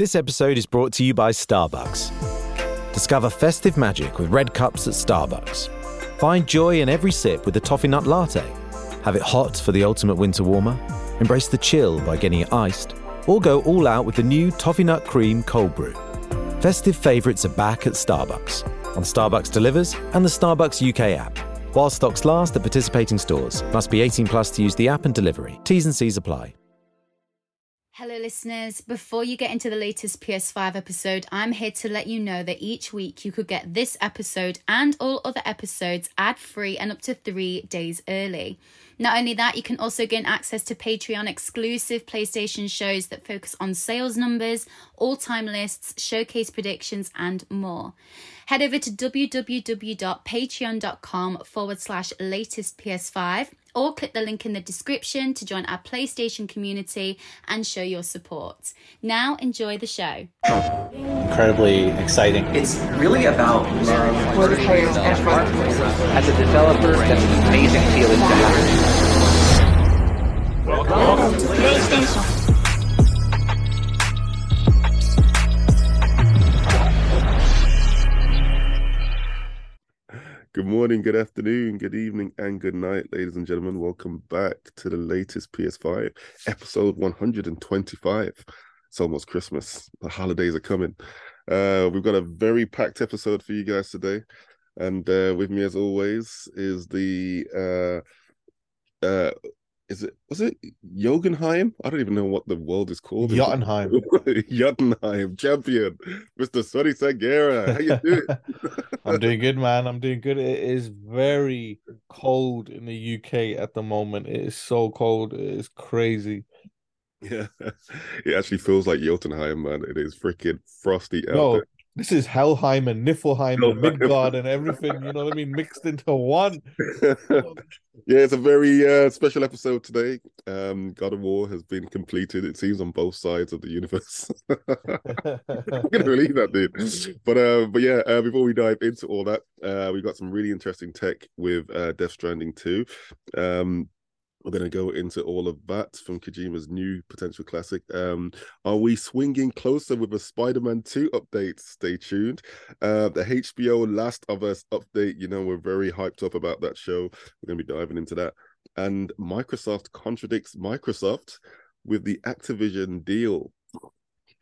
This episode is brought to you by Starbucks. Discover festive magic with red cups at Starbucks. Find joy in every sip with the toffee nut latte. Have it hot for the ultimate winter warmer. Embrace the chill by getting it iced. Or go all out with the new toffee nut cream cold brew. Festive favourites are back at Starbucks on Starbucks Delivers and the Starbucks UK app. While stocks last at participating stores, must be 18 plus to use the app and delivery. T's and C's apply. Hello, listeners. Before you get into the latest PS5 episode, I'm here to let you know that each week you could get this episode and all other episodes ad free and up to three days early. Not only that, you can also gain access to Patreon exclusive PlayStation shows that focus on sales numbers, all time lists, showcase predictions, and more. Head over to www.patreon.com forward slash latest PS5 or click the link in the description to join our PlayStation community and show your support. Now, enjoy the show. incredibly exciting. It's really about love for and for the. As a developer, that's an amazing feeling to have. Welcome to PlayStation. Good morning, good afternoon, good evening, and good night, ladies and gentlemen. Welcome back to the latest PS5 episode 125. It's almost Christmas. The holidays are coming. Uh, we've got a very packed episode for you guys today. And uh, with me, as always, is the uh, uh, is it was it Jotunheim? I don't even know what the world is called. Jotunheim. Jotunheim champion, Mr. Sonny Sagera. How you doing? I'm doing good, man. I'm doing good. It is very cold in the UK at the moment. It is so cold. It is crazy. Yeah, it actually feels like Jotunheim, man. It is freaking frosty out No, there. This is Helheim and Niflheim and Midgard and everything. You know what I mean? Mixed into one. yeah, it's a very uh, special episode today. Um, God of War has been completed. It seems on both sides of the universe. I'm gonna believe that, dude. But uh, but yeah, uh, before we dive into all that, uh, we've got some really interesting tech with uh, Death Stranding 2. Um, we're going to go into all of that from Kojima's new potential classic. Um, are we swinging closer with a Spider-Man 2 update? Stay tuned. Uh, the HBO Last of Us update. You know, we're very hyped up about that show. We're going to be diving into that. And Microsoft contradicts Microsoft with the Activision deal.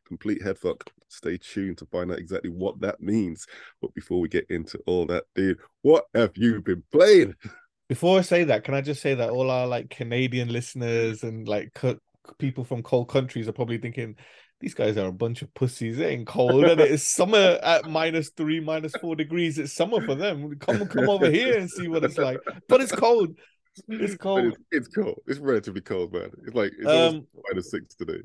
Complete headfuck. Stay tuned to find out exactly what that means. But before we get into all that, dude, what have you been playing? Before I say that, can I just say that all our like Canadian listeners and like co- people from cold countries are probably thinking these guys are a bunch of pussies. It ain't cold, and it is summer at minus three, minus four degrees. It's summer for them. Come come over here and see what it's like. But it's cold. It's cold. It's, it's cold. It's relatively cold, man. It's like it's Um, minus six today.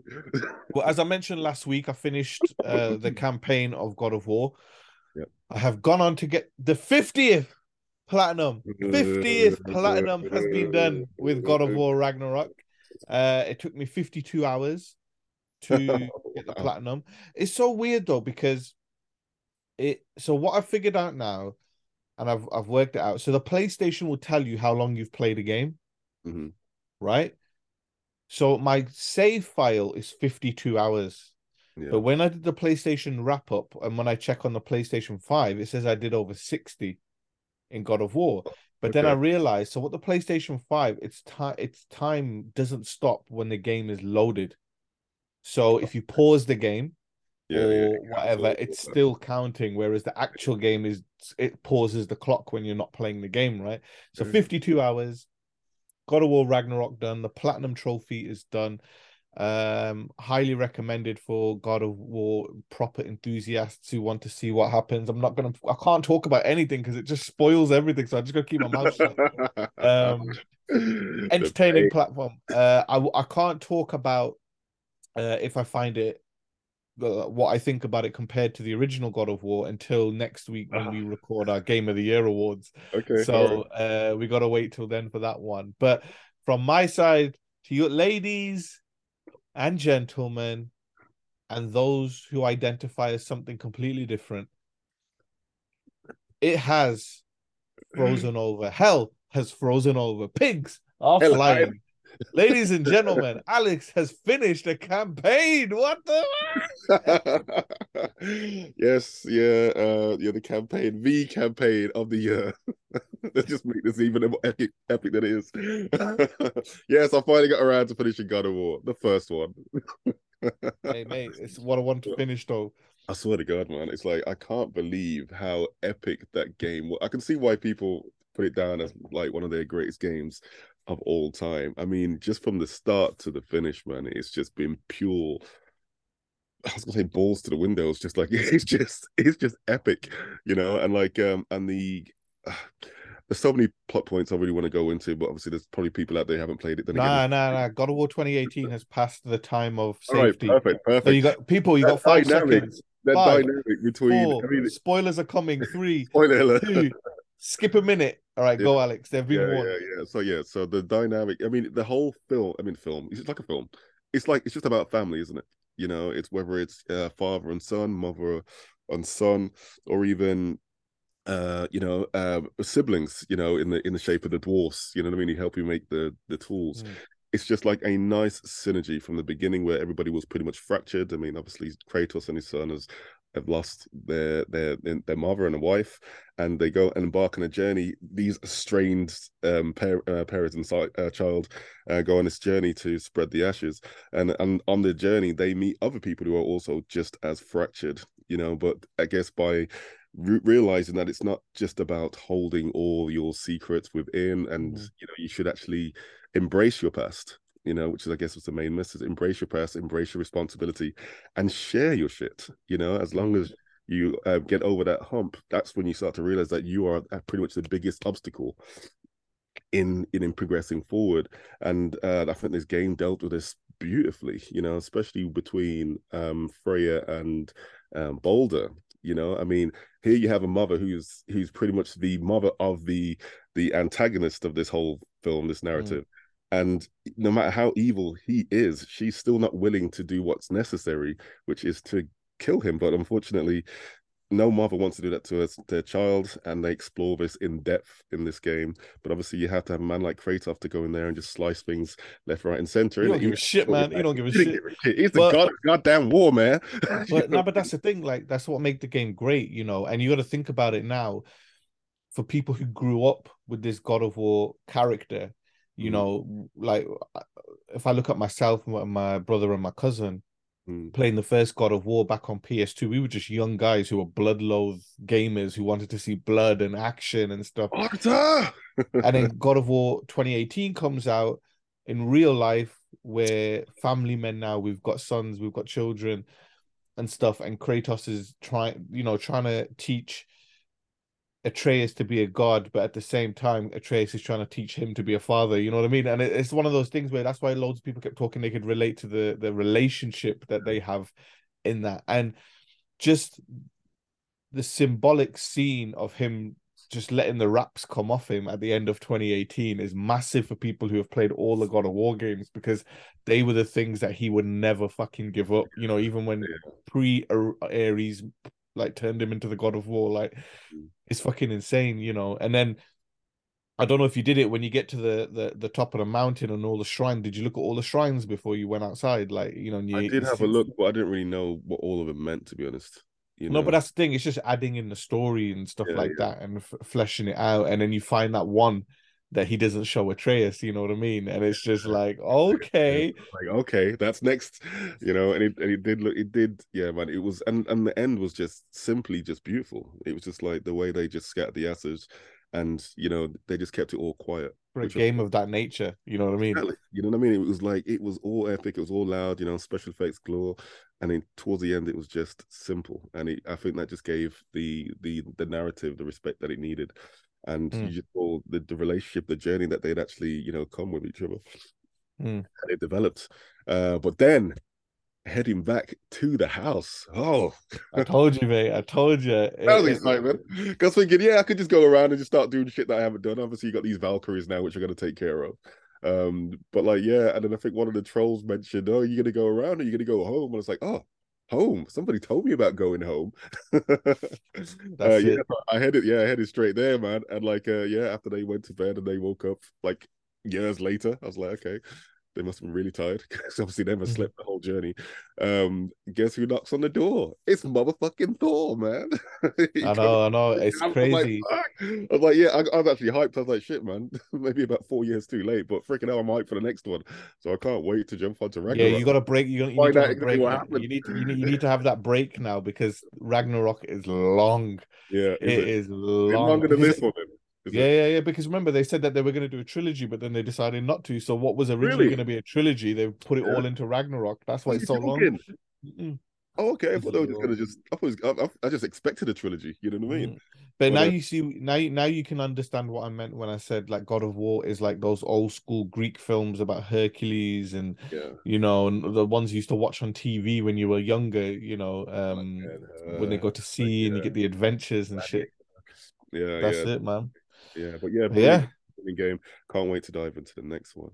Well, as I mentioned last week, I finished uh, the campaign of God of War. Yep. I have gone on to get the 50th platinum. 50th platinum has been done with God of War Ragnarok. Uh, it took me 52 hours to get the platinum. It's so weird though because it. So what I figured out now, and I've I've worked it out. So the PlayStation will tell you how long you've played a game, Mhm. right? So my save file is 52 hours. Yeah. But when I did the PlayStation wrap up and when I check on the PlayStation 5, it says I did over 60 in God of War. But then I realized so what the PlayStation 5, its time its time doesn't stop when the game is loaded. So if you pause the game Yeah, or yeah, whatever, it's still counting, whereas the actual game is it pauses the clock when you're not playing the game, right? So Mhm. 52 hours, God of War Ragnarok done, the platinum trophy is done. Um, highly recommended for God of War proper enthusiasts who want to see what happens. I'm not gonna, I can't talk about anything because it just spoils everything. So I just gotta keep my mouth shut. Um, Entertaining platform. Uh, I I can't talk about uh if I find it uh, what I think about it compared to the original God of War until next week when we record our Game of the Year awards. Okay. So right. uh, we got to wait till then for that one. But from my side to you ladies and gentlemen, and those who identify as something completely different, it has frozen over. Hell has frozen over. Pigs are Hell, flying. Ladies and gentlemen, Alex has finished a campaign. What the? yes, yeah, uh, yeah, the campaign, the campaign of the year. Let's just make this even more epic, epic than it is. yes, I finally got around to finishing God of War, the first one. Hey, mate, it's what I want to finish though. I swear to God, man, it's like I can't believe how epic that game was. I can see why people put it down as like one of their greatest games of all time. I mean, just from the start to the finish, man, it's just been pure. I was gonna say balls to the windows, just like it's just it's just epic, you know, and like um and the uh, there's so many plot points I really want to go into, but obviously there's probably people out there who haven't played it. Then Nah, again, nah, nah. God of War 2018 has passed the time of all right, safety. perfect, perfect. So you got people, you got five dynamic- seconds. that five, dynamic between Four. I mean, Spoilers are coming. Three, spoiler two. Skip a minute. All right, go, Alex. They've been yeah, warned. yeah, yeah. So yeah, so the dynamic. I mean, the whole film. I mean, film. It's like a film. It's like it's just about family, isn't it? You know, it's whether it's uh, father and son, mother and son, or even uh you know uh siblings you know in the in the shape of the dwarfs you know what i mean he help you make the the tools Mm. it's just like a nice synergy from the beginning where everybody was pretty much fractured i mean obviously kratos and his son has have lost their their their mother and a wife and they go and embark on a journey. These estranged um par- uh, parents and si- uh, child uh, go on this journey to spread the ashes. And and on the journey they meet other people who are also just as fractured you know but i guess by re- realizing that it's not just about holding all your secrets within and Mhm. you know you should actually embrace your past you know which is i guess was the main message embrace your past embrace your responsibility and share your shit you know? As long as you uh, get over that hump that's when you start to realize that you are uh, pretty much the biggest obstacle in in, in progressing forward. And uh, i think this game dealt with this beautifully you know especially between um freya and um Baldur you know? I mean here you have a mother who's who's pretty much the mother of the the antagonist of this whole film this narrative and no matter how evil he is she's still not willing to do what's necessary which is to kill him but unfortunately no mother wants to do that to her, their child and they explore this in depth in this game but obviously you have to have a man like kratos to go in there and just slice things left right and center You don't give a shit, man. You don't give a shit. give a shit. he's the god of goddamn war man But no, but that's the thing. Like that's what make the game great, you know. And you got to think about it now. For people who grew up with this God of War character, you Mm. know, like if I look at myself and my brother and my cousin Mm. playing the first God of War back on PS2, we were just young guys who were blood-loathed gamers who wanted to see blood and action and stuff. And then God of War 2018 comes out in real life We're family men now we've got sons, we've got children and stuff, and Kratos is trying, you know, trying to teach Atreus to be a god, but at the same time, Atreus is trying to teach him to be a father. You know what I mean? And it, it's one of those things where that's why loads of people kept talking they could relate to the the relationship that they mm. have in that, and just the symbolic scene of him just letting the wraps come off him at the end of 2018 is massive for people who have played all the God of War games because they were the things that he would never fucking give up. You know, even when pre Ares like turned him into the God of War, like mm. it's fucking insane, you know. And then I don't know if you did it when you get to the the, the top of the mountain and all the shrines. Did you look at all the shrines before you went outside? Like, you know, you, I did have a look, but I didn't really know what all of it meant, to be honest. You No, but that's the thing. It's just adding in the story and stuff Yeah, like yeah. that and f- fleshing it out. And then you find that one that he doesn't show Atreus, you know what I mean? And it's just like, okay. like okay that's next you know and it, and it did look it did yeah man it was and and the end was just simply just beautiful it was just like the way they just scattered the ashes and you know they just kept it all quiet For a which was- game of that nature, you know what I mean? Exactly. You know what I mean? It was like it was all epic. It was all loud. You know, special effects galore. And then towards the end, it was just simple. And it, I think that just gave the the the narrative the respect that it needed. And Mm. you just saw the, the relationship, the journey that they'd actually you know come with each other. Mm. And it developed. Uh, but then heading back to the house. Oh, I told you, mate. I told you. that was excitement. Because thinking, yeah, I could just go around and just start doing shit that I haven't done. Obviously, you got these Valkyries now, which are going to take care of. Um, but like, yeah, and then I think one of the trolls mentioned, "Oh, you're going to go around, or you're going to go home?" And it's like, "Oh, home. Somebody told me about going home." uh, yeah, I headed, yeah, I headed straight there, man. And like, uh, yeah, after they went to bed and they woke up, like years later, I was like, okay, They must have been really tired because obviously they never Mhm. slept the whole journey. Um, guess who knocks on the door? It's motherfucking Thor, man. I know, I know. It's I was like, crazy. "Fuck." I was like, yeah, I, I was actually hyped. I was like, shit, man, maybe about four years too late, but freaking hell, I'm hyped for the next one. So I can't wait to jump onto Ragnarok. Yeah, you got to break. You, you Find need to out have a exactly break. You need to. You need, you need to have that break now because Ragnarok is long. yeah, It is it? is Is it long. longer than this one? Then? Yeah, it? yeah, yeah. Because remember, they said that they were going to do a trilogy, but then they decided not to. So what was originally Really? going to be a trilogy, they put it Yeah. all into Ragnarok. That's why it's so long. Oh, okay. I thought they were just gonna just. I, was, I, I- just expected a trilogy. You know what I mean? Mm. But Well, now you see, now you- now you can understand what I meant when I said like God of War is like those old school Greek films about Hercules and Yeah. you know and the ones you used to watch on TV when you were younger. You know, um, when they go to sea and you get the adventures and shit. Yeah, That's yeah, it, man. Yeah. But yeah, But yeah. game. Can't wait to dive into the next one.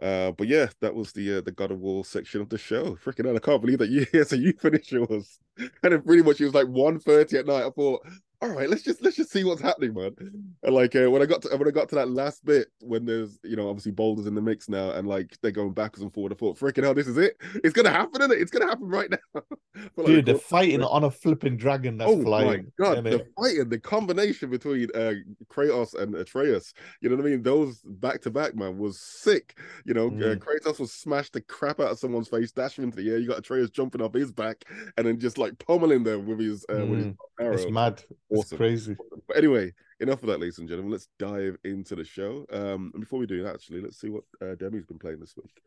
Uh, but yeah, that was the uh, the God of War section of the show. Freaking hell, I can't believe that you yeah, so you finished yours. And then pretty much it was like 1.30 at night. I thought, all right, let's just let's just see what's happening, man. And like uh, when I got to when I got to that last bit when there's you know obviously Baldur's in the mix now and like they're going backwards and forward. I thought, freaking hell, this is it. It's gonna happen, isn't it? It's gonna happen right now. Feel like Dude, the they're fighting on a flipping dragon that's oh flying. my god, the fighting, the combination between uh Kratos and Atreus, you know what I mean? Those back to back, man, was sick. You know, uh, Mm. Kratos was smashed the crap out of someone's face, dashing into the air. You got Atreus jumping up his back and then just like pummeling them with his uh, with his Mm. arrow. It's mad. It's Awesome. crazy. But anyway, enough of that, ladies and gentlemen. Let's dive into the show. Um, and before we do, that, actually, let's see what uh, Demi's been playing this week.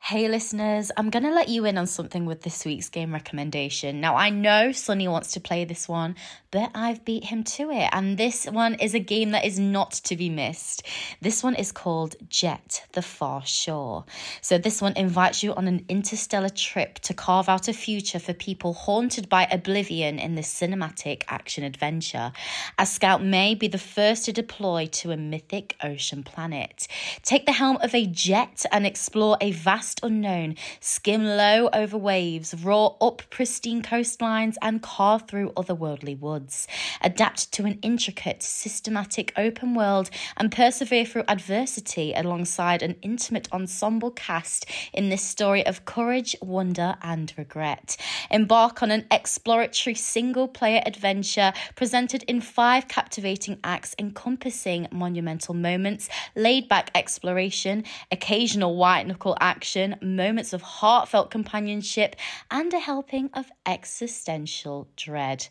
Hey listeners, I'm going to let you in on something with this week's game recommendation. Now, I know Sonny wants to play this one, but I've beat him to it. And this one is a game that is not to be missed. This one is called Jet the Far Shore. So, this one invites you on an interstellar trip to carve out a future for people haunted by oblivion in this cinematic action adventure. As Scout may be the first to deploy to a mythic ocean planet. Take the helm of a jet and explore a vast unknown, skim low over waves, roar up pristine coastlines, and carve through otherworldly woods. Adapt to an intricate, systematic open world and persevere through adversity alongside an intimate ensemble cast in this story of courage, wonder, and regret. Embark on an exploratory single player adventure presented in five captivating acts encompassing monumental moments, laid back exploration, occasional white knuckle action, moments of heartfelt companionship, and a helping of existential dread.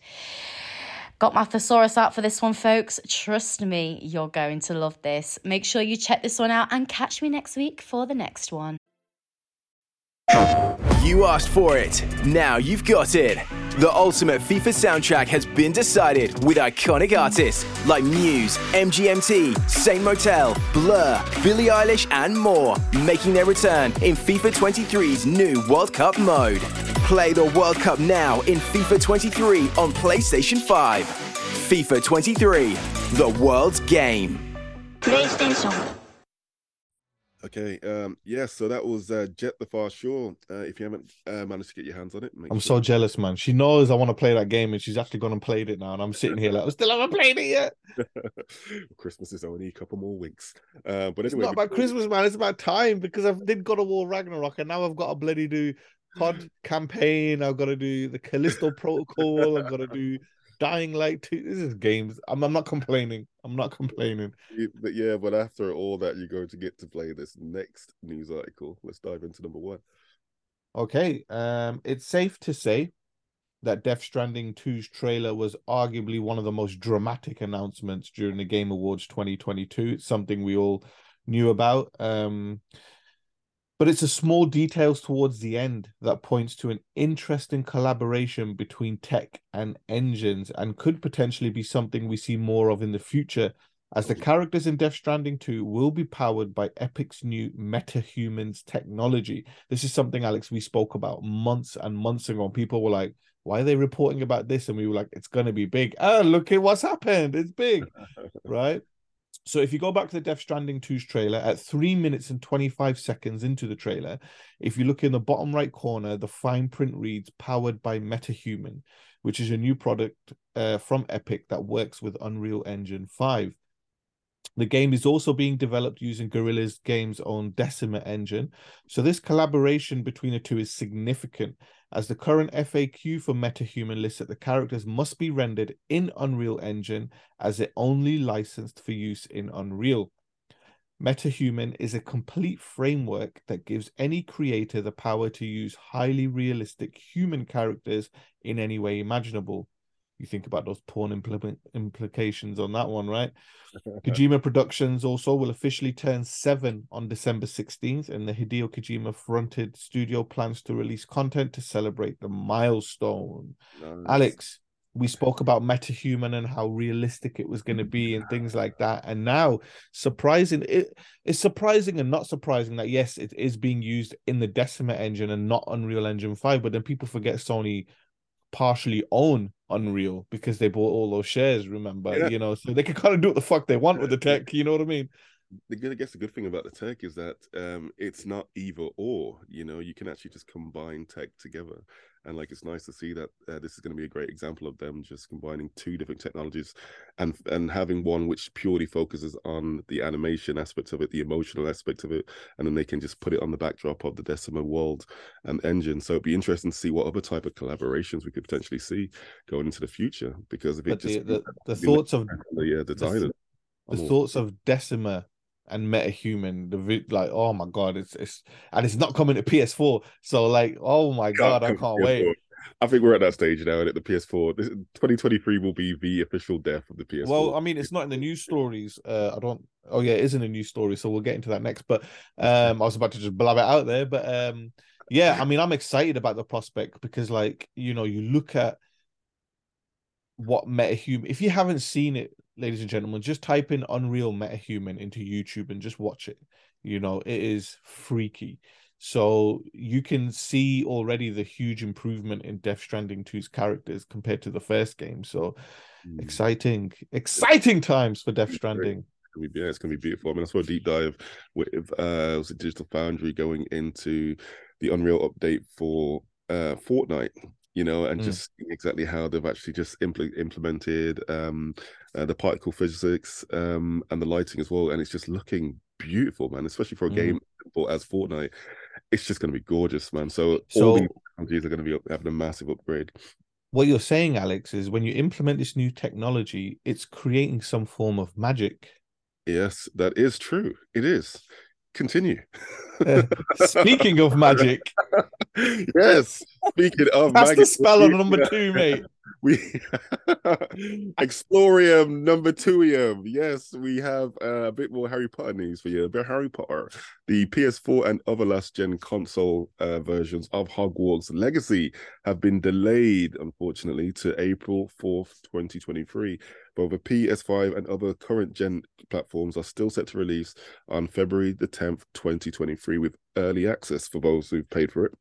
Got my thesaurus out for this one, folks. Trust me, you're going to love this. Make sure you check this one out and catch me next week for the next one. You asked for it. Now you've got it. The ultimate FIFA soundtrack has been decided with iconic artists like Muse, MGMT, Saint Motel, Blur, Billie Eilish, and more, making their return in FIFA 23's new World Cup mode. Play the World Cup now in FIFA 23 on PlayStation 5. FIFA 23, the world's game. PlayStation. Okay, um, yeah, so that was uh, Jet the Far Shore. Uh, if you haven't uh, managed to get your hands on it, I'm sure- so jealous, man. She knows I want to play that game, and she's actually gone and played it now. And I'm sitting here like, I still haven't played it yet. Christmas is only a couple more weeks. Uh, but It's not about Christmas, man. It's about time because I've did God of War Ragnarok, and now I've got to bloody do COD campaign. I've got to do the Callisto Protocol. I've got to do Dying Light 2. This is games. I'm, I'm not complaining. I'm not complaining. But yeah, but after all that, you're going to get to play this next news article. Let's dive into number one. Okay, um, it's safe to say that Death Stranding 2's trailer was arguably one of the most dramatic announcements during the Game Awards 2022. It's something we all knew about. Um, but it's a small details towards the end that points to an interesting collaboration between tech and engines and could potentially be something we see more of in the future as the characters in Death Stranding 2 will be powered by Epic's new MetaHumans technology. This is something, Alex, we spoke about months and months ago. People were like, why are they reporting about this? And we were like, it's going to be big. Oh, look at what's happened. It's big, right? So if you go back to the Death Stranding 2's trailer, at three minutes and 25 seconds into the trailer, if you look in the bottom right corner, the fine print reads powered by MetaHuman, which is a new product uh, from Epic that works with Unreal Engine 5. The game is also being developed using Guerrilla's Games' own Decima engine. So, this collaboration between the two is significant as the current FAQ for MetaHuman lists that the characters must be rendered in Unreal Engine as it only licensed for use in Unreal. MetaHuman is a complete framework that gives any creator the power to use highly realistic human characters in any way imaginable. You think about those porn implement implications on that one, right? Kojima Productions also will officially turn seven on December 16th, and the Hideo Kojima fronted studio plans to release content to celebrate the milestone. Nice. Alex, we spoke about metahuman and how realistic it was going to be and things like that and now surprising it, it's surprising and not surprising that yes it is being used in the decima engine and not unreal engine 5 but then people forget sony partially own unreal because they bought all those shares remember Yeah. you know so they can kind of do what the fuck they want with the tech you know what i mean the good, I guess the good thing about the tech is that um, it's not either or. You know, you can actually just combine tech together, and like it's nice to see that uh, this is going to be a great example of them just combining two different technologies, and and having one which purely focuses on the animation aspects of it, the emotional aspect of it, and then they can just put it on the backdrop of the Decima world and engine. So it'd be interesting to see what other type of collaborations we could potentially see going into the future. Because if it but the, just the, the be thoughts of the uh, designer. the thoughts of Decima and MetaHuman, the vi- like, oh my god, it's it's and it's not coming to PS4. So like, oh my god, I can't wait. I think we're at that stage now. That the PS4, this, 2023 will be the official death of the PS4. Well, I mean, it's not in the news stories. Uh, I don't. Oh yeah, it is in the news story. So we'll get into that next. But um, I was about to just blab it out there. But um, yeah, I mean, I'm excited about the prospect because, like, you know, you look at what MetaHuman. If you haven't seen it, ladies and gentlemen, just type in Unreal MetaHuman into YouTube and just watch it. You know, it is freaky. So you can see already the huge improvement in Death Stranding 2's characters compared to the first game. So Mm. exciting, exciting times for Death Stranding. It's be, yeah, it's gonna be beautiful. I mean, I saw a deep dive with uh, was it Digital Foundry going into the Unreal update for uh Fortnite. You know, and Mm. just seeing exactly how they've actually just impl- implemented um uh, the particle physics um and the lighting as well, and it's just looking beautiful, man. Especially for a Mm. game as Fortnite, it's just gonna be gorgeous, man. So, So- all these technologies are gonna be up- having a massive upgrade. What you're saying, Alex, is when you implement this new technology, it's creating some form of magic. Yes, that is true. It is. Continue. Speaking of magic, yes. Speaking of that's the spell on number two, mate. We Explorium number twoium. Yes, we have uh, a bit more Harry Potter news for you. About Harry Potter, the PS4 and other last gen console uh, versions of Hogwarts Legacy have been delayed, unfortunately, to April 4th, 2023. Both the PS5 and other current gen platforms are still set to release on February the 10th, 2023, with early access for those who've paid for it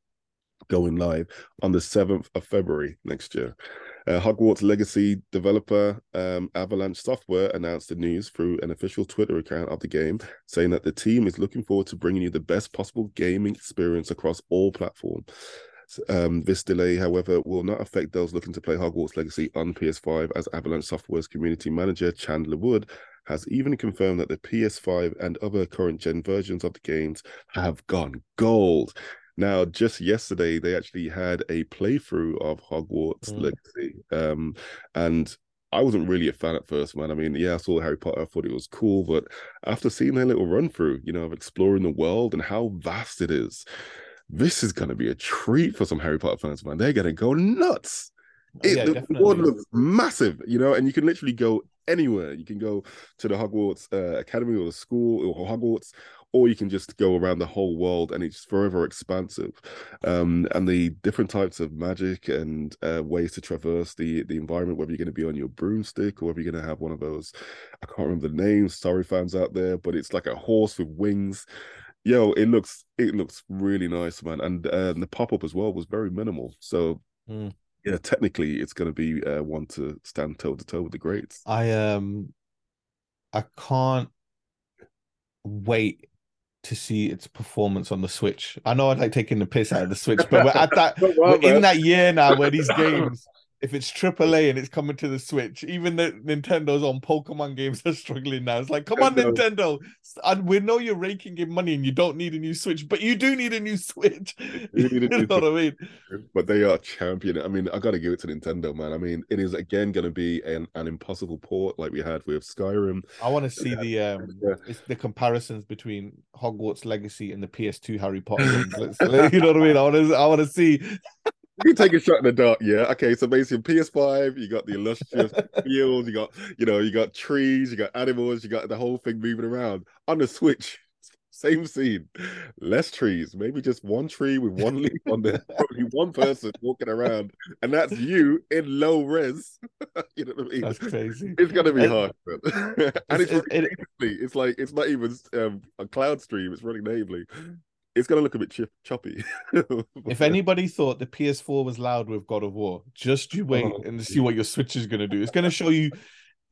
going live on the 7th of February next year. Uh, Hogwarts Legacy developer um, Avalanche Software announced the news through an official Twitter account of the game, saying that the team is looking forward to bringing you the best possible gaming experience across all platforms. Um, this delay, however, will not affect those looking to play Hogwarts Legacy on PS5, as Avalanche Software's community manager Chandler Wood has even confirmed that the PS5 and other current gen versions of the games have gone gold. Now, just yesterday, they actually had a playthrough of Hogwarts Mm. Legacy, um, and I wasn't really a fan at first, man. I mean, yeah, I saw Harry Potter, I thought it was cool, but after seeing their little run through, you know, of exploring the world and how vast it is, this is going to be a treat for some Harry Potter fans, man. They're going to go nuts. Oh, It, yeah, the definitely. world looks massive, you know, and you can literally go anywhere. You can go to the Hogwarts uh, Academy or the school or Hogwarts, or you can just go around the whole world, and it's forever expansive. Um, and the different types of magic and uh, ways to traverse the the environment, whether you're going to be on your broomstick or whether you're going to have one of those, I can't remember the names. Sorry, fans out there, but it's like a horse with wings. Yo, it looks it looks really nice, man, and uh, the pop up as well was very minimal. So Mm. yeah, technically, it's going to be uh, one to stand toe to toe with the greats. I um I can't wait to see its performance on the Switch. I know I'd like taking the piss out of the Switch, but we're at that we're in that year now where these games if it's AAA and it's coming to the Switch, even the Nintendo's on Pokemon games are struggling now. It's like, come on, Nintendo. And we know you're raking in money and you don't need a new Switch, but you do need a new Switch. You you new know what I mean? but they are champion. I mean, I got to give it to Nintendo, man. I mean, it is again going to be an, an impossible port like we had with Skyrim. I want to see the um Yeah. the comparisons between Hogwarts Legacy and the PS2 Harry Potter you know what I mean? I want to I want to see You can take a shot in the dark, yeah. Okay, so basically PS5, you got the illustrious fields, you got you know, you got trees, you got animals, you got the whole thing moving around. On the Switch, same scene, less trees, maybe just one tree with one leaf on there, probably one person walking around, and that's you in low res. you know what I mean? that's crazy. It's gonna be And- hard, and it's, It's- it- It's like it's not even um, a cloud stream. It's running natively. It's gonna look a bit chip, choppy. If anybody thought the PS4 was loud with God of War, just you wait Oh, and see what your Switch is going to do. It's going to show you,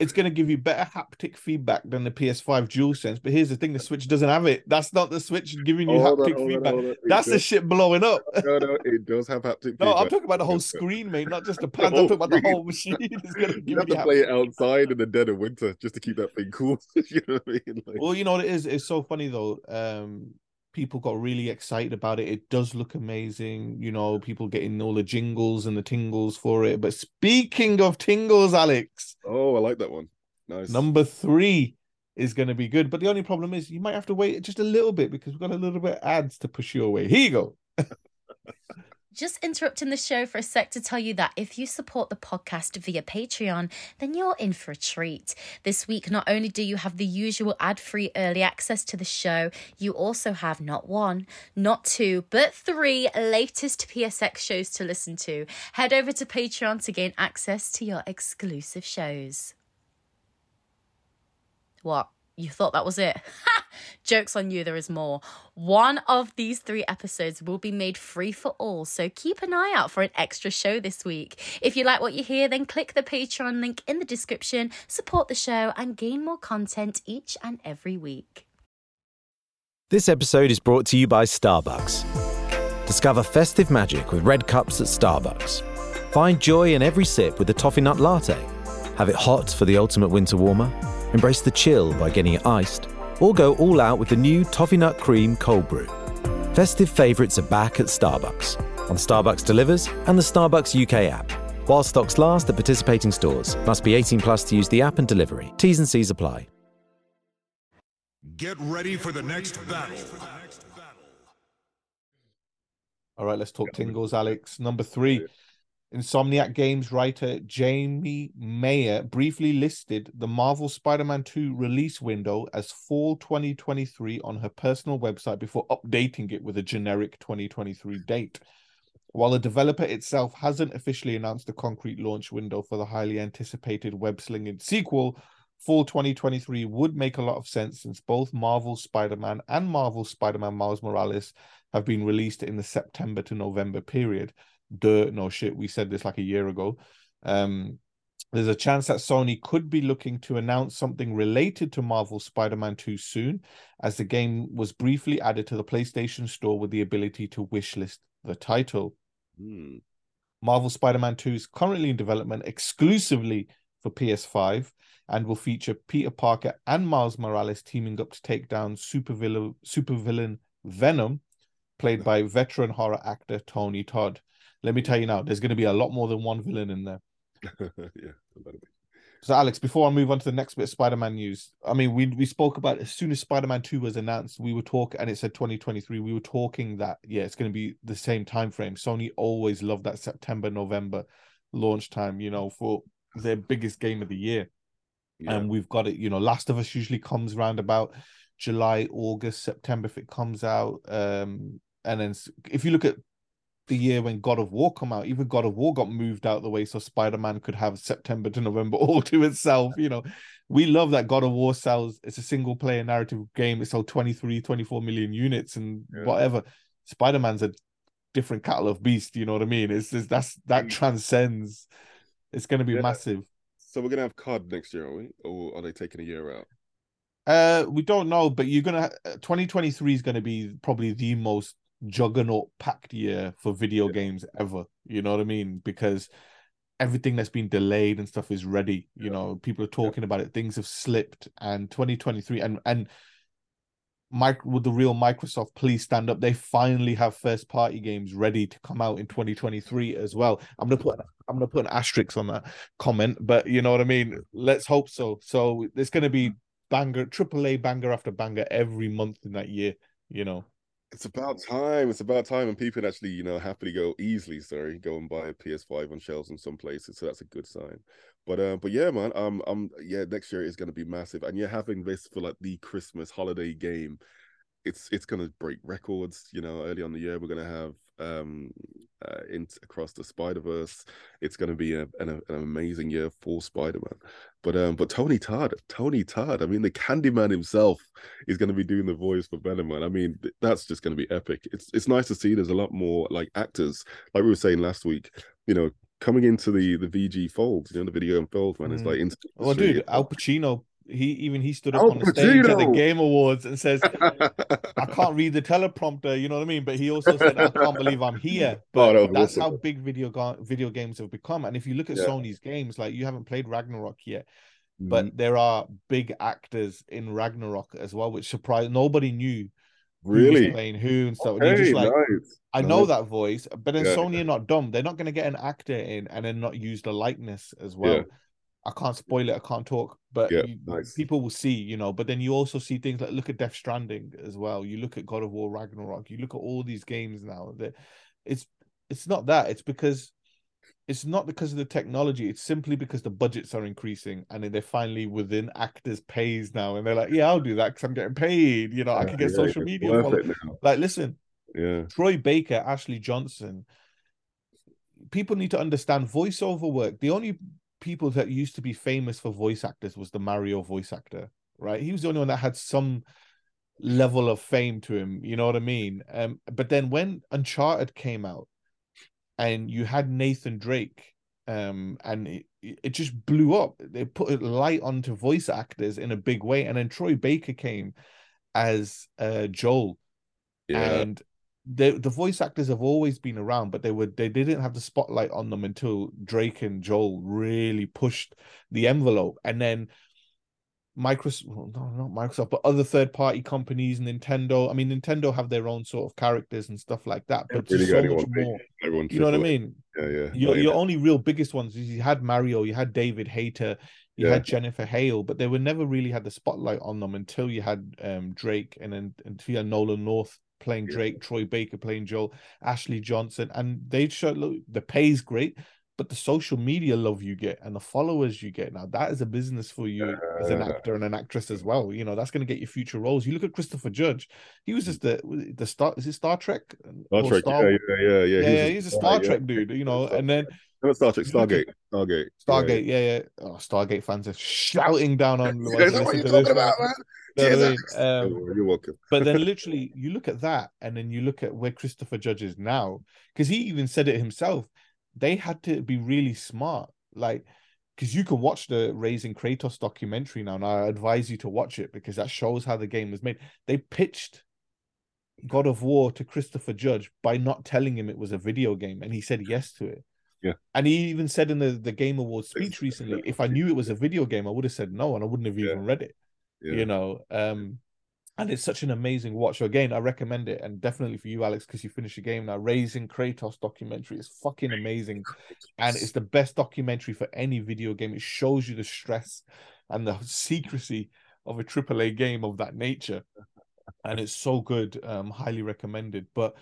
it's going to give you better haptic feedback than the PS5 DualSense. But here's the thing: the Switch doesn't have it. That's not the Switch giving you on, haptic feedback. hold on. It That's the shit blowing up. no, no, it does have haptic. No, I'm talking about the whole screen, mate, not just the pad. I'm talking about the whole machine. It's going to give You have you to play it outside in the dead of winter just to keep that thing cool. you know what I mean? Like, Well, you know what it is? It's so funny though. Um, people got really excited about it. It does look amazing. You know, people getting all the jingles and the tingles for it. But speaking of tingles, Alex, oh, I like that one. Nice. number three is going to be good. But the only problem is you might have to wait just a little bit because we've got a little bit of ads to push you away. Here you go. Just interrupting the show for a sec to tell you that if you support the podcast via Patreon, then you're in for a treat. This week, not only do you have the usual ad free early access to the show, you also have not one, not two, but three latest PSX shows to listen to. Head over to Patreon to gain access to your exclusive shows. What? You thought that was it? Joke's on you, there is more. One of these three episodes will be made free for all, so keep an eye out for an extra show this week. If you like what you hear, then click the Patreon link in the description, support the show, and gain more content each and every week. This episode is brought to you by Starbucks. Discover festive magic with red cups at Starbucks. Find joy in every sip with the toffee nut latte. Have it hot for the ultimate winter warmer. Embrace the chill by getting it iced. Or go all out with the new toffee nut cream cold brew. Festive favourites are back at Starbucks on Starbucks Delivers and the Starbucks UK app. While stocks last at participating stores, must be 18 plus to use the app and delivery. T's and C's apply. Get ready for the next battle. All right, let's talk tingles, Alex. Number three. Insomniac Games writer Jamie Mayer briefly listed the Marvel Spider Man 2 release window as fall 2023 on her personal website before updating it with a generic 2023 date. While the developer itself hasn't officially announced a concrete launch window for the highly anticipated web slinging sequel, fall 2023 would make a lot of sense since both Marvel Spider Man and Marvel Spider Man Miles Morales have been released in the September to November period duh, no shit, we said this like a year ago. Um, there's a chance that Sony could be looking to announce something related to Marvel Spider Man 2 soon, as the game was briefly added to the PlayStation Store with the ability to wishlist the title. Hmm. Marvel Spider Man 2 is currently in development exclusively for PS5 and will feature Peter Parker and Miles Morales teaming up to take down supervillain, supervillain Venom, played by veteran horror actor Tony Todd. Let me tell you now, there's going to be a lot more than one villain in there. yeah. So, Alex, before I move on to the next bit of Spider-Man news, I mean, we we spoke about as soon as Spider-Man Two was announced, we were talking, and it said 2023. We were talking that yeah, it's going to be the same time frame. Sony always loved that September November launch time, you know, for their biggest game of the year, Yeah. and we've got it. You know, Last of Us usually comes around about July, August, September if it comes out, um, and then if you look at the year when God of War come out, even God of War got moved out the way so Spider-Man could have September to November all to itself. You know, we love that God of War sells, it's a single player narrative game. It sold 23, 24 million units and Yeah. whatever. Spider-Man's a different cattle of beast, you know what I mean? It's just that's that Mm. transcends. It's gonna be Yeah. massive. So we're gonna have COD next year, are we? Or are they taking a year out? Uh, we don't know, but you're gonna. uh, 2023 is gonna be probably the most juggernaut packed year for video Yeah. games ever. You know what I mean? Because everything that's been delayed and stuff is ready. You know, people are talking about it. Things have slipped, and 2023 and and Mike with the real Microsoft, please stand up. They finally have first party games ready to come out in 2023 as well. I'm gonna put I'm gonna put an asterisk on that comment, but you know what I mean. Let's hope so. So there's gonna be banger, triple A banger after banger every month in that year. You know. It's about time. It's about time, and people actually, you know, happily go easily. Sorry, go and buy a PS5 on shelves in some places. So that's a good sign. But uh, but yeah, man. Um, um, yeah, next year is going to be massive, and you're having this for like the Christmas holiday game. It's it's going to break records. You know, early on the year we're going to have um uh, in across the Spider Verse. It's going to be a, an, an amazing year for Spider Man. But um, but Tony Todd, Tony Todd. I mean, the Candyman himself is going to be doing the voice for Venom. Man. I mean, that's just going to be epic. It's it's nice to see. There's a lot more like actors, like we were saying last week. You know, coming into the the VG fold, you know, the video and fold, man. It's Mm. like Well, dude, Al Pacino, he even he stood up on the stage at the Game Awards and says, I can't read the teleprompter, you know what I mean? But he also said, I can't believe I'm here. Oh, But that was that's awesome. how big video ga- video games have become. And if you look at Yeah. Sony's games, like you haven't played Ragnarok yet, Mhm. but there are big actors in Ragnarok as well, which surprised nobody knew who really, playing who and stuff. And just like, nice. I know nice. that voice, but then Yeah. Sony are not dumb. They're not going to get an actor in and then not use the likeness as well. Yeah. I can't spoil it. I can't talk, but Yeah, you- nice. people will see, you know. But then you also see things like look at Death Stranding as well. You look at God of War Ragnarok. You look at all these games now. That it's it's not that. It's because it's not because of the technology. It's simply because the budgets are increasing and they're finally within actors' pays now, and they're like, yeah, I'll do that because I'm getting paid. You know, I can get yeah, social media. worth follow- it now. Like, listen, Yeah, Troy Baker, Ashley Johnson. People need to understand voiceover work. The only people that used to be famous for voice actors was the Mario voice actor, right? He was the only one that had some level of fame to him. You know what I mean? Um, but then when Uncharted came out, and you had Nathan Drake, um, and it, it just blew up. They put a light onto voice actors in a big way, and then Troy Baker came as uh Joel yeah. and the the voice actors have always been around, but they were they didn't have the spotlight on them until Drake and Joel really pushed the envelope, and then Microsoft, well, no, not Microsoft, but other third party companies, Nintendo. I mean, Nintendo have their own sort of characters and stuff like that, but really so much big. more. You know what I mean? Yeah, yeah. Your your only real biggest ones is you had Mario, you had David Hayter, you Yeah. had Jennifer Hale, but they were never really had the spotlight on them until you had um Drake and then until you had Nolan North playing Yeah. Drake, Troy Baker playing Joel, Ashley Johnson, and they show look the pay's great, but the social media love you get and the followers you get now that is a business for you as an uh, actor and an actress as well. You know that's going to get you future roles. You look at Christopher Judge; he was just the the star. Is it Star Trek? Star Or Trek. Star- yeah, yeah, yeah, yeah. yeah, yeah, a he's a Star yeah. Trek dude, you know, and then Star Trek. you look at- Stargate. Stargate. Stargate, yeah, yeah. Oh, Stargate fans are shouting down on. Yeah. while Is they that what you're talking about, man? You know what I mean? Um, You're welcome. but then literally, you look at that, and then you look at where Christopher Judge is now, because he even said it himself. They had to be really smart, like, because you can watch the Raising Kratos documentary now, and I advise you to watch it because that shows how the game was made. They pitched God of War to Christopher Judge by not telling him it was a video game, and he said yes to it. Yeah. And he even said in the, the Game Awards speech recently, if I knew it was a video game, I would have said no, and I wouldn't have Yeah. even read it. Yeah. You know, um, and it's such an amazing watch. So again, I recommend it, and definitely for you, Alex, because you finished the game now. Raising Kratos documentary is fucking amazing, and it's the best documentary for any video game. It shows you the stress and the secrecy of a AAA game of that nature, and it's so good. Um, highly recommended. But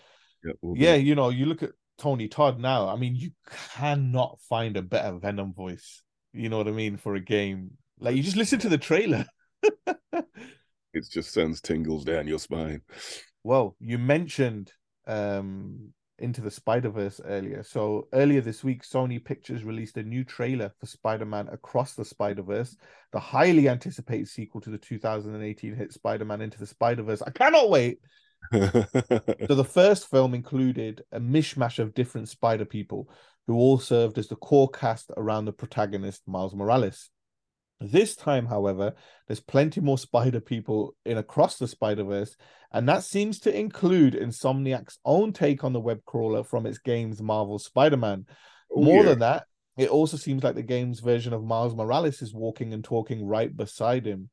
Yeah, all yeah, you know, you look at Tony Todd now. I mean, you cannot find a better Venom voice. You know what I mean for a game. Like you just listen to the trailer. It just sends tingles down your spine. Well, you mentioned um Into the Spider-Verse earlier. So earlier this week, Sony Pictures released a new trailer for Spider-Man Across the Spider-Verse, the highly anticipated sequel to the 2018 hit Spider-Man Into the Spider-Verse. I cannot wait. So the first film included a mishmash of different spider people who all served as the core cast around the protagonist Miles Morales. This time, however, there's plenty more spider people in Across the Spider Verse, and that seems to include Insomniac's own take on the web crawler from its games Marvel Spider Man. Oh, More yeah. than that, it also seems like the game's version of Miles Morales is walking and talking right beside him.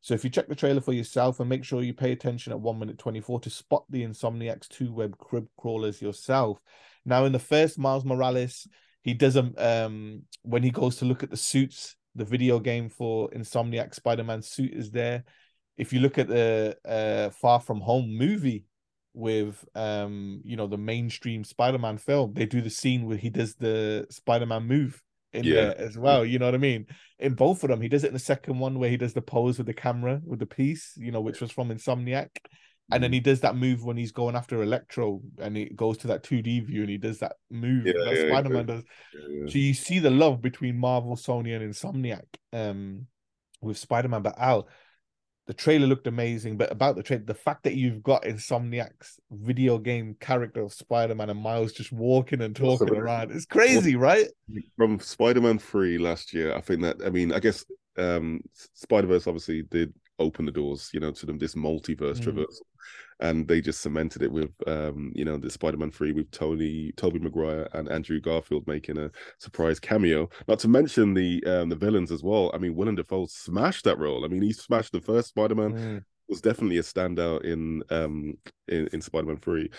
So if you check the trailer for yourself and make sure you pay attention at one minute 24 to spot the Insomniacs 2 web crib crawlers yourself. Now, in the first Miles Morales, he does um when he goes to look at the suits, the video game for Insomniac Spider-Man suit is there. If you look at the uh Far From Home movie with um you know the mainstream Spider-Man film, they do the scene where he does the Spider-Man move in Yeah. there as well. You know what I mean? In both of them, he does it in the second one where he does the pose with the camera with the piece, you know, which was from Insomniac. And Mm. then he does that move when he's going after Electro and he goes to that 2D view and he does that move Yeah, that yeah, Spider-Man yeah. does. So you see the love between Marvel, Sony, and Insomniac um with Spider-Man. But Al, the trailer looked amazing. But about the trailer, the fact that you've got Insomniac's video game character of Spider-Man and Miles just walking and talking man. around, it's crazy, right? from Spider-Man 3 last year, I think that I mean, I guess um Spider-Verse obviously did open the doors, you know, to them this multiverse Mm. traversal. And they just cemented it with um, you know, the Spider-Man 3 with Tony, Toby Maguire and Andrew Garfield making a surprise cameo. Not to mention the um the villains as well. I mean, Willem Dafoe smashed that role. I mean, he smashed the first Spider-Man Mm. was definitely a standout in um in, in Spider-Man 3.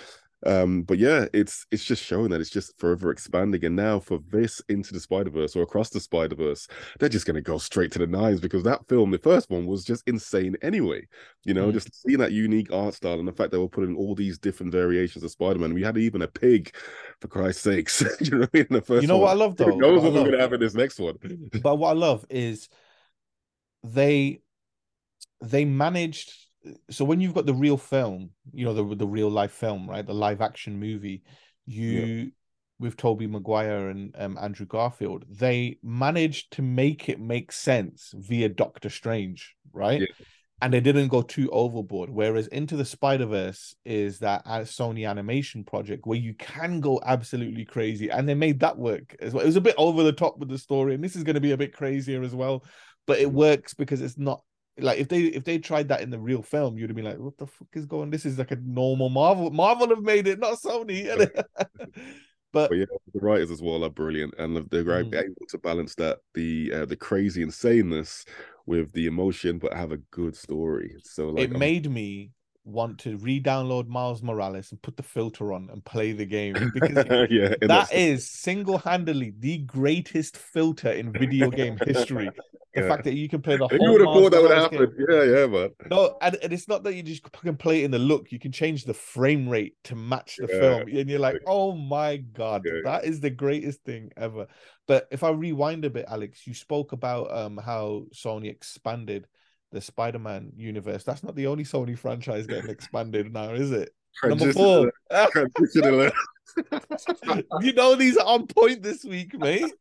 Um, but yeah, it's it's just showing that it's just forever expanding. And now for this into the Spider-Verse or across the Spider-Verse, they're just gonna go straight to the nines because that film, the first one, was just insane anyway. You know, Mm. just seeing that unique art style and the fact that we're putting all these different variations of Spider-Man. We had even a pig, for Christ's sakes. You know what I mean? In the first You know what I one. love Who though? knows What what we're gonna have in this next one? but what I love is they they managed so when you've got the real film, you know, the the real life film, right? The live action movie, you with Toby Maguire and um, Andrew Garfield, they managed to make it make sense via Doctor Strange, right? Yeah. And they didn't go too overboard. Whereas Into the Spider Verse is that uh, Sony animation project where you can go absolutely crazy, and they made that work as well. It was a bit over the top with the story, and this is going to be a bit crazier as well, but it works because it's not like if they if they tried that in the real film, you'd have been like, "What the fuck is going? This is like a normal Marvel. Marvel have made it, not Sony." but But yeah, the writers as well are brilliant, and they're Mm. able to balance that the uh, the crazy insaneness with the emotion, but have a good story. So like, it I'm- made me want to re-download Miles Morales and put the filter on and play the game because yeah, that is single-handedly the greatest filter in video game history. The Yeah. fact that you can play the Who You would have thought that would happen? game. Yeah, yeah, man. No, and, and it's not that you just can play it in the look. You can change the frame rate to match the Yeah. film, and you're like, "Oh my god, that is the greatest thing ever." But if I rewind a bit, Alex, you spoke about um how Sony expanded the Spider-Man universe. That's not the only Sony franchise getting expanded now, is it? Number four. alert. Transition alert. you know these are on point this week, mate.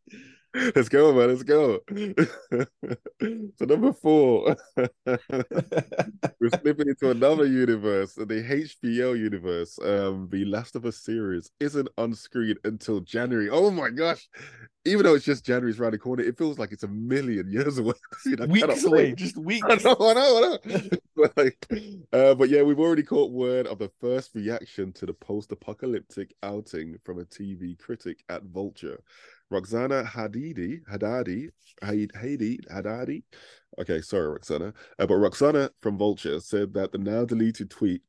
Let's go, man. Let's go. so number four, we're slipping into another universe, the HBO universe. Um, the Last of Us series isn't on screen until January. Oh my gosh! Even though it's just January's around the corner, it feels like it's a million years away. You know, weeks away, just weeks. I know, I know, I know. but like, uh, but yeah, we've already caught word of the first reaction to the post-apocalyptic outing from a TV critic at Vulture. Roxana Hadidi, Haddadi, Haid- Haidi, Haddadi. Okay, sorry, Roxana. Uh, but Roxana from Vulture said that the now deleted tweet.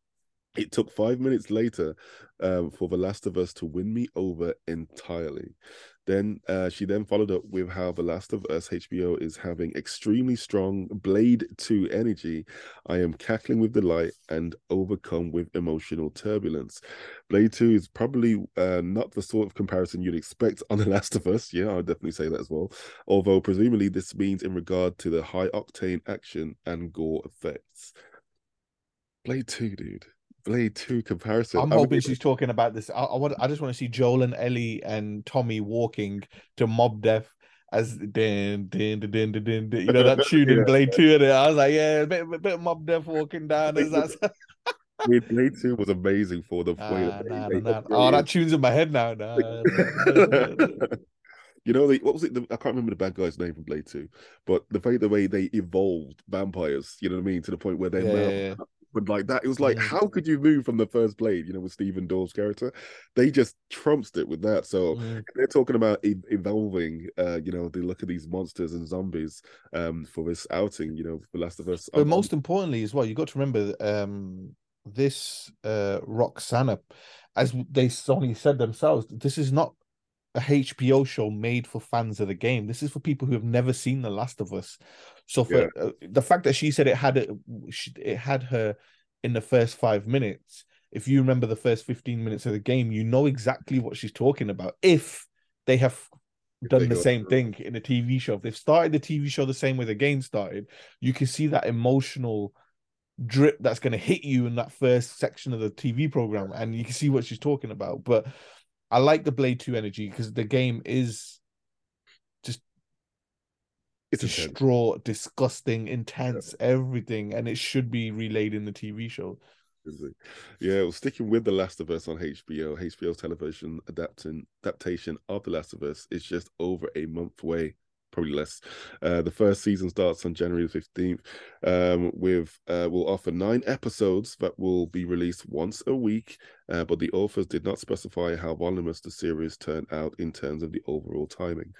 It took five minutes later um, for The Last of Us to win me over entirely. Then uh, she then followed up with how The Last of Us HBO is having extremely strong Blade 2 energy. I am cackling with delight and overcome with emotional turbulence. Blade 2 is probably uh, not the sort of comparison you'd expect on The Last of Us. Yeah, I'll definitely say that as well. Although, presumably, this means in regard to the high octane action and gore effects. Blade 2, dude. Blade 2 comparison. I'm I mean, hoping she's talking about this. I, I want. I just want to see Joel and Ellie and Tommy walking to Mob Death as din din din din din. din. You know that tune in Yeah. Blade Two. And I was like, yeah, a bit, a bit of Mob Death walking down. As that's I mean, Blade 2 was amazing for the way Nah, that nah, nah, nah. Oh, that tune's in my head now. Nah. you know, the, what was it? The, I can't remember the bad guy's name from Blade 2, but the way the way they evolved vampires, you know what I mean, to the point where their Yeah, yeah, yeah. like that. It was like, Mm. how could you move from the first blade? You know, with Stephen Dorff's character, they just trumped it with that. So Mm. they're talking about evolving. Uh, you know, they look at these monsters and zombies um for this outing. You know, for Last of Us. But I'm- most importantly, as well, you've got to remember um, this uh, Roxana, as they only said themselves, this is not a HBO show made for fans of the game. This is for people who have never seen The Last of Us. So for uh, the fact that she said it had it, it had her in the first five minutes. If you remember the first fifteen minutes of the game, you know exactly what she's talking about. If they have done the same thing in a TV show, if they've started the TV show the same way the game started, you can see that emotional drip that's going to hit you in that first section of the TV program, and you can see what she's talking about. But I like the Blade Two energy because the game is just it's intense. distraught, disgusting, intense, everything, and it should be relayed in the TV show. Yeah, well, sticking with The Last of Us on HBO, HBO's television adapting adaptation of The Last of Us is just over a month away, probably less. Uh, the first season starts on January fifteenth. Um, with uh, will offer nine episodes that will be released once a week. Uh, but the authors did not specify how voluminous the series turned out in terms of the overall timing.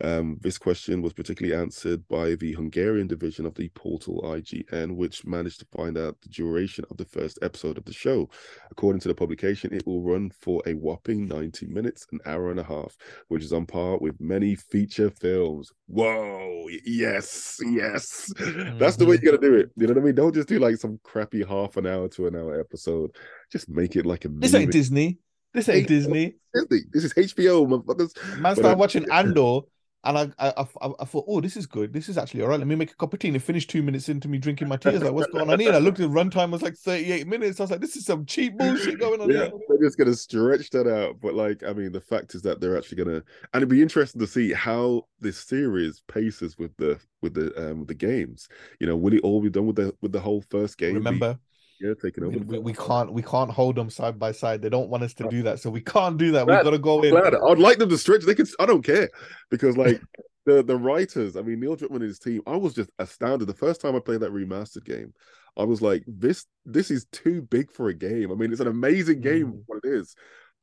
Um, this question was particularly answered by the Hungarian division of the portal IGN, which managed to find out the duration of the first episode of the show. According to the publication, it will run for a whopping 90 minutes, an hour and a half, which is on par with many feature films. Whoa, yes, yes. That's the way you gotta do it. You know what I mean? Don't just do like some crappy half an hour to an hour episode. Just make it like a This ain't. Disney. This ain't Disney. Disney. This is HBO, motherfuckers. Man started uh, watching Andor, and I, I, I, I- thought, oh, this is good. This is actually all right. Let me make a cup of tea. And it finished two minutes into me drinking my tea. I was like, what's going on here? And I looked at the runtime was like 38 minutes. I was like, this is some cheap bullshit going on Yeah, here. they're just gonna stretch that out. But like, I mean, the fact is that they're actually gonna, and it'd be interesting to see how this series paces with the with the um the games. You know, will it all be done with the with the whole first game? be- Remember, yeah, taking over. we, we, can't we can't hold them side by side. They don't want us to do that, so we can't do that. We've got to go in. glad. I'd like them to stretch. They could. I don't care because like the the writers. I mean, Neil Druckmann and his team. I was just astounded the first time I played that remastered game. I was like, this this is too big for a game. I mean, it's an amazing game. Mm. What it is,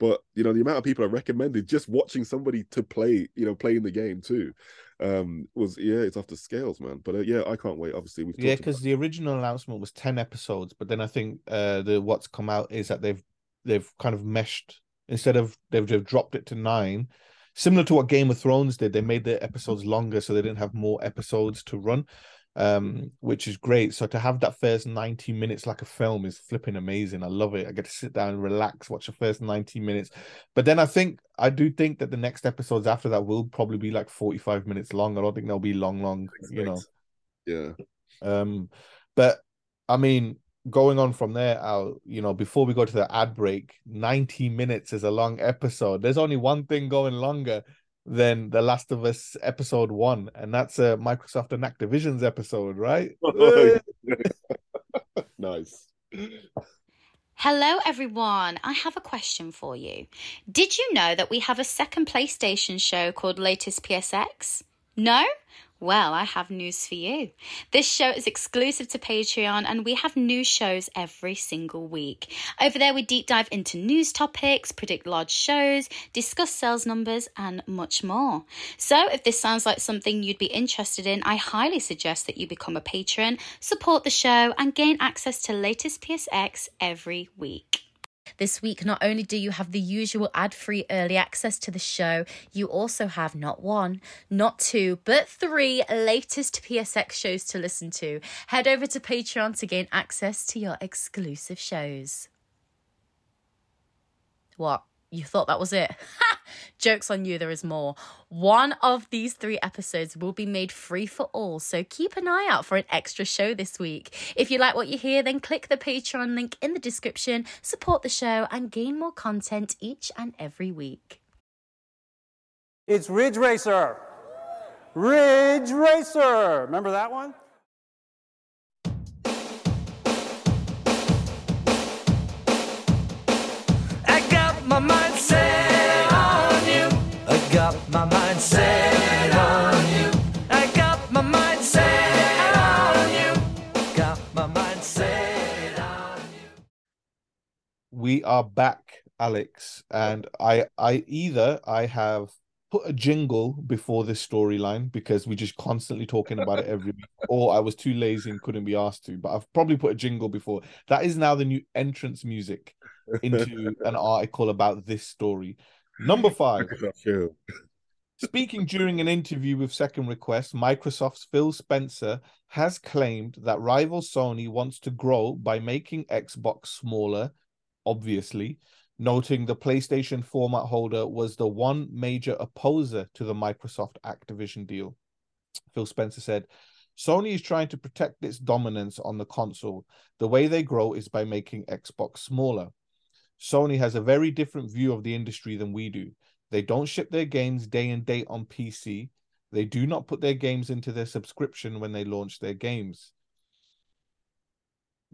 but you know the amount of people I recommended just watching somebody to play. You know, playing the game too. Um, was yeah, it's off the scales, man. But uh, yeah, I can't wait. Obviously, we've Yeah, because the original announcement was 10 episodes, but then I think uh the what's come out is that they've they've kind of meshed instead of they've, they've dropped it to nine, similar to what Game of Thrones did. They made the episodes longer so they didn't have more episodes to run, um, which is great. So to have that first 90 minutes like a film is flipping amazing. I love it. I get to sit down and relax, watch the first 90 minutes. But then I think I do think that the next episodes after that will probably be like 45 minutes long. I don't think they'll be long, long, you know. yeah. Um, but I mean, going on from there, I'll you know, before we go to the ad break, 90 minutes is a long episode. There's only one thing going longer than The Last of Us episode one, and that's a Microsoft and Activision's episode, right? Oh, nice. Hello, everyone. I have a question for you. Did you know that we have a second PlayStation show called Latest PSX? No? Well, I have news for you. This show is exclusive to Patreon, and we have new shows every single week. Over there, we deep dive into news topics, predict large shows, discuss sales numbers, and much more. So, if this sounds like something you'd be interested in, I highly suggest that you become a patron, support the show, and gain access to latest PSX every week. This week, not only do you have the usual ad free early access to the show, you also have not one, not two, but three latest PSX shows to listen to. Head over to Patreon to gain access to your exclusive shows. What? You thought that was it? Joke's on you, there is more. One of these three episodes will be made free for all, so keep an eye out for an extra show this week. If you like what you hear, then click the Patreon link in the description, support the show, and gain more content each and every week. It's Ridge Racer. Ridge Racer. Remember that one? Set on you. I got my mind set on you. I got my mind set on you. Got my mind set on we are back, Alex, and I I either I have put a jingle before this storyline because we're just constantly talking about it every week, or I was too lazy and couldn't be asked to. But I've probably put a jingle before. That is now the new entrance music into an article about this story. Number five. Speaking during an interview with Second Request, Microsoft's Phil Spencer has claimed that rival Sony wants to grow by making Xbox smaller, obviously, noting the PlayStation format holder was the one major opposer to the Microsoft Activision deal. Phil Spencer said, Sony is trying to protect its dominance on the console. The way they grow is by making Xbox smaller. Sony has a very different view of the industry than we do. They don't ship their games day and date on PC. They do not put their games into their subscription when they launch their games.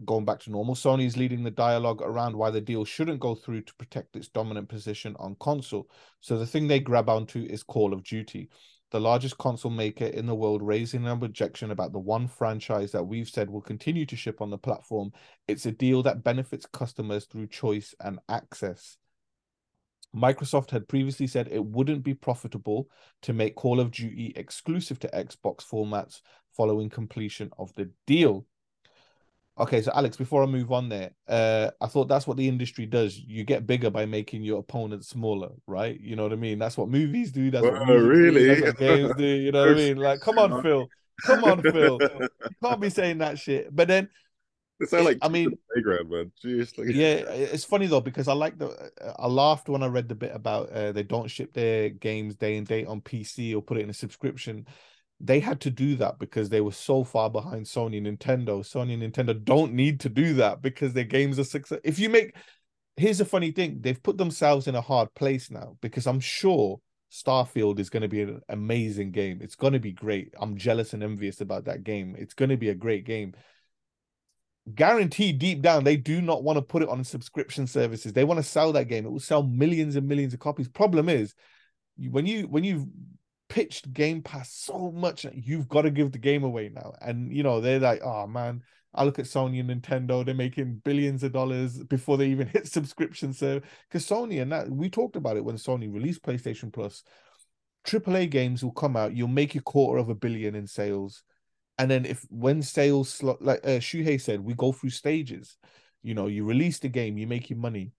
Going back to normal, Sony is leading the dialogue around why the deal shouldn't go through to protect its dominant position on console. So the thing they grab onto is Call of Duty, the largest console maker in the world, raising an objection about the one franchise that we've said will continue to ship on the platform. It's a deal that benefits customers through choice and access. Microsoft had previously said it wouldn't be profitable to make Call of Duty exclusive to Xbox formats following completion of the deal. Okay, so Alex, before I move on there, uh, I thought that's what the industry does. You get bigger by making your opponent smaller, right? You know what I mean? That's what movies do. That's what Oh, music do, really? that's what games do. You know what I mean? Like, come on, Phil. Come on, Phil. You can't be saying that shit. But then, It sounds it- like I mean, playground, man. Yeah, it's funny though because I like the I laughed when I read the bit about uh, they don't ship their games day and date on PC or put it in a subscription. They had to do that because they were so far behind Sony and Nintendo. Sony and Nintendo don't need to do that because their games are success. If you make, here's a funny thing: they've put themselves in a hard place now because I'm sure Starfield is going to be an amazing game. It's going to be great. I'm jealous and envious about that game. It's going to be a great game guaranteed deep down they do not want to put it on subscription services they want to sell that game it will sell millions and millions of copies problem is when you when you've pitched game pass so much you've got to give the game away now and you know they're like oh man i look at sony and nintendo they're making billions of dollars before they even hit subscription service because sony and that we talked about it when sony released playstation plus AAA games will come out you'll make a quarter of a billion in sales and then if when sales like uh, Shuhei said, we go through stages. You know, you release the game, you make your money.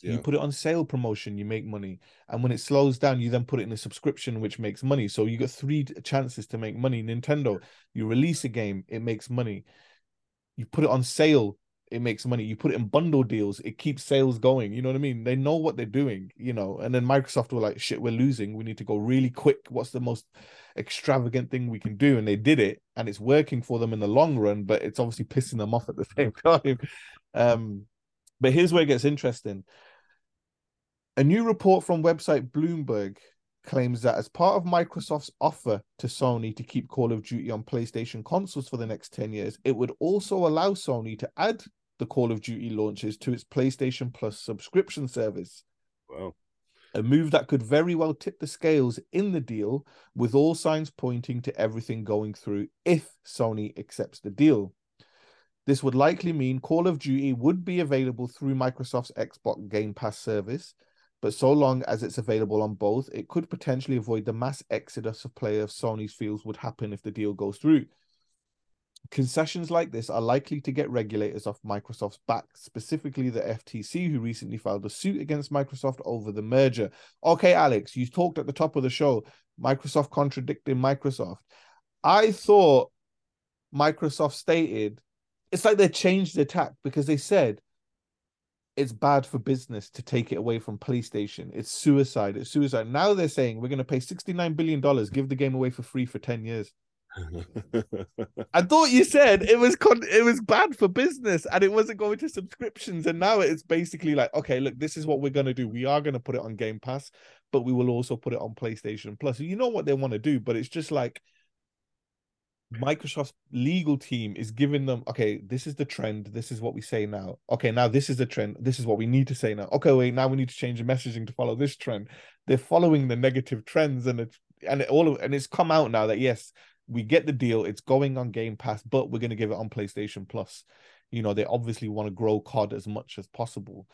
You put it on sale promotion, you make money. And when it slows down, you then put it in a subscription, which makes money. So you got three chances to make money. Nintendo, you release a game, it makes money. You put it on sale, it makes money. You put it in bundle deals, it keeps sales going. You know what I mean? They know what they're doing, you know. And then Microsoft were like, shit, we're losing. We need to go really quick. What's the most extravagant thing we can do? And they did it, and it's working for them in the long run, but it's obviously pissing them off at the same time. Um, but here's where it gets interesting. A new report from website Bloomberg claims that as part of Microsoft's offer to Sony to keep Call of Duty on PlayStation consoles for the next 10 years, it would also allow Sony to add the Call of Duty launches to its PlayStation Plus subscription service. Wow. A move that could very well tip the scales in the deal, with all signs pointing to everything going through if Sony accepts the deal. This would likely mean Call of Duty would be available through Microsoft's Xbox Game Pass service, but so long as it's available on both, it could potentially avoid the mass exodus of players Sony's feels would happen if the deal goes through. Concessions like this are likely to get regulators off Microsoft's back, specifically the FTC, who recently filed a suit against Microsoft over the merger. Okay, Alex, you talked at the top of the show, Microsoft contradicting Microsoft. I thought Microsoft stated it's like they changed the tack because they said it's bad for business to take it away from PlayStation. It's suicide. It's suicide. Now they're saying we're going to pay $69 billion, give the game away for free for 10 years. I thought you said it was con- it was bad for business and it wasn't going to subscriptions. And now it's basically like, okay, look, this is what we're gonna do. We are gonna put it on Game Pass, but we will also put it on PlayStation Plus. You know what they want to do, but it's just like Microsoft's legal team is giving them, okay, this is the trend. This is what we say now. Okay, now this is the trend. This is what we need to say now. Okay, wait, now we need to change the messaging to follow this trend. They're following the negative trends, and it's and it all of and it's come out now that yes, we get the deal. It's going on Game Pass, but we're going to give it on PlayStation Plus. You know, they obviously want to grow COD as much as possible.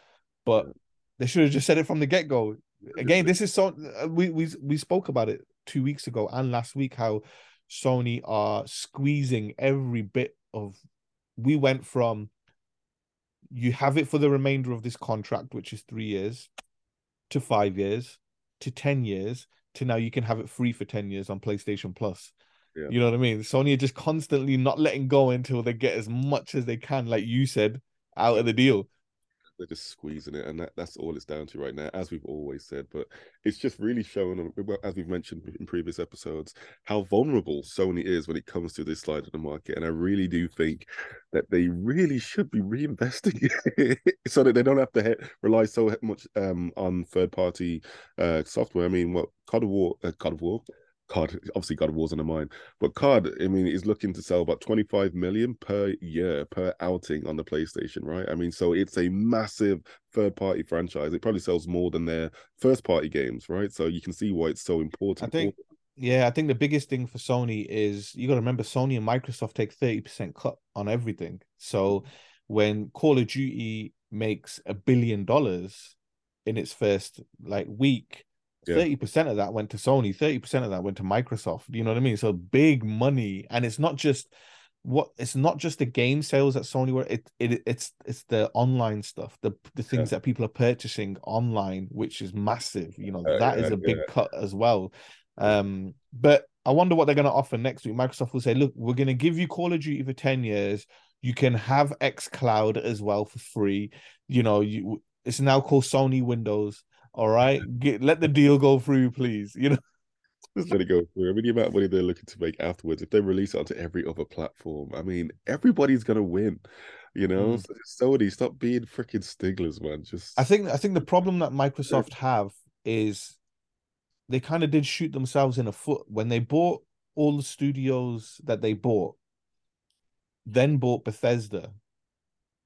but they should have just said it from the get go. Again, this is so uh, we we we spoke about it two weeks ago and last week how Sony are squeezing every bit of. We went from you have it for the remainder of this contract, which is three years, to five years, to 10 years, to now you can have it free for 10 years on PlayStation Plus. Yeah. You know what I mean? Sony are just constantly not letting go until they get as much as they can, like you said, out of the deal. They're just squeezing it, and that, that's all it's down to right now, as we've always said. But it's just really showing, as we've mentioned in previous episodes, how vulnerable Sony is when it comes to this side of the market. And I really do think that they really should be reinvesting so that they don't have to rely so much um, on third-party uh, software. I mean, what God of War, uh, God of War. COD, obviously God of War's on the mind, but Card, I mean, is looking to sell about 25 million per year per outing on the PlayStation, right? I mean, so it's a massive third party franchise. It probably sells more than their first party games, right? So you can see why it's so important. I think, yeah, I think the biggest thing for Sony is you got to remember Sony and Microsoft take 30% cut on everything. So when Call of Duty makes a billion dollars in its first like week, Yeah. thirty percent of that went to Sony, thirty percent of that went to Microsoft. You know what I mean? So big money, and it's not just what it's not just the game sales at Sony. Where it it it's it's the online stuff, the the things that people are purchasing online, which is massive. You know Uh, that is yeah, a big yeah. cut as well. Um, but I wonder what they're going to offer next week. Microsoft will say, "Look, we're going to give you Call of Duty for ten years. You can have X Cloud as well for free. You know, you it's now called Sony Windows." All right, get let the deal go through, please. You know, Just let it go through. I mean, the amount of money they're looking to make afterwards, if they release it onto every other platform, I mean, everybody's gonna win. You know, Mm. Sony, stop being freaking stigglers, man. Just I think I think the problem that Microsoft have is they kind of did shoot themselves in the foot when they bought all the studios that they bought, then bought Bethesda,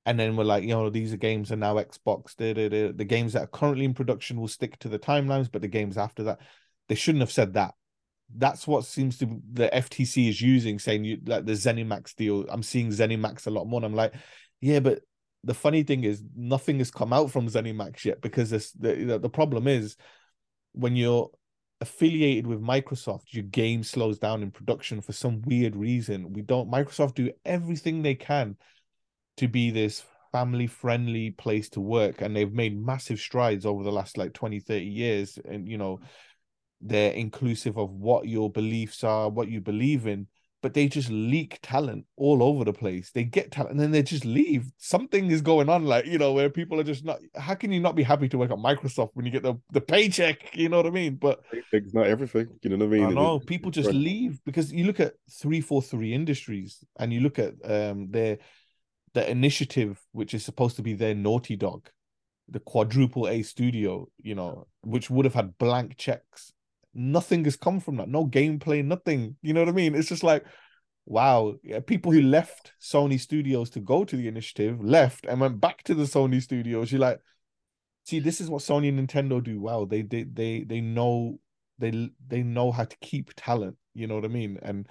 and then we're like, you know, these are games are now Xbox. da, da, da. The games that are currently in production will stick to the timelines, but the games after that, they shouldn't have said that. That's what seems to the FTC is using, saying you like the ZeniMax deal. I'm seeing ZeniMax a lot more. And I'm like, yeah, but the funny thing is nothing has come out from ZeniMax yet because this the, the problem is when you're affiliated with Microsoft, your game slows down in production for some weird reason. We don't Microsoft do everything they can to be this family friendly place to work and they've made massive strides over the last like 20 30 years and you know they're inclusive of what your beliefs are what you believe in but they just leak talent all over the place. They get talent and then they just leave. Something is going on like you know where people are just not how can you not be happy to work at microsoft when you get the, the paycheck? You know what i mean? But it's not everything. You know what I mean? I know. people just leave because you look at three four three industries and you look at um their the initiative which is supposed to be their naughty dog, the quadruple A studio, you know, which would have had blank checks. Nothing has come from that. No gameplay, nothing. You know what I mean? It's just like wow, yeah, people who left Sony Studios to go to the initiative left and went back to the Sony Studios. You're like, see, this is what Sony and Nintendo do. well they they they they know they they know how to keep talent. You know what I mean? And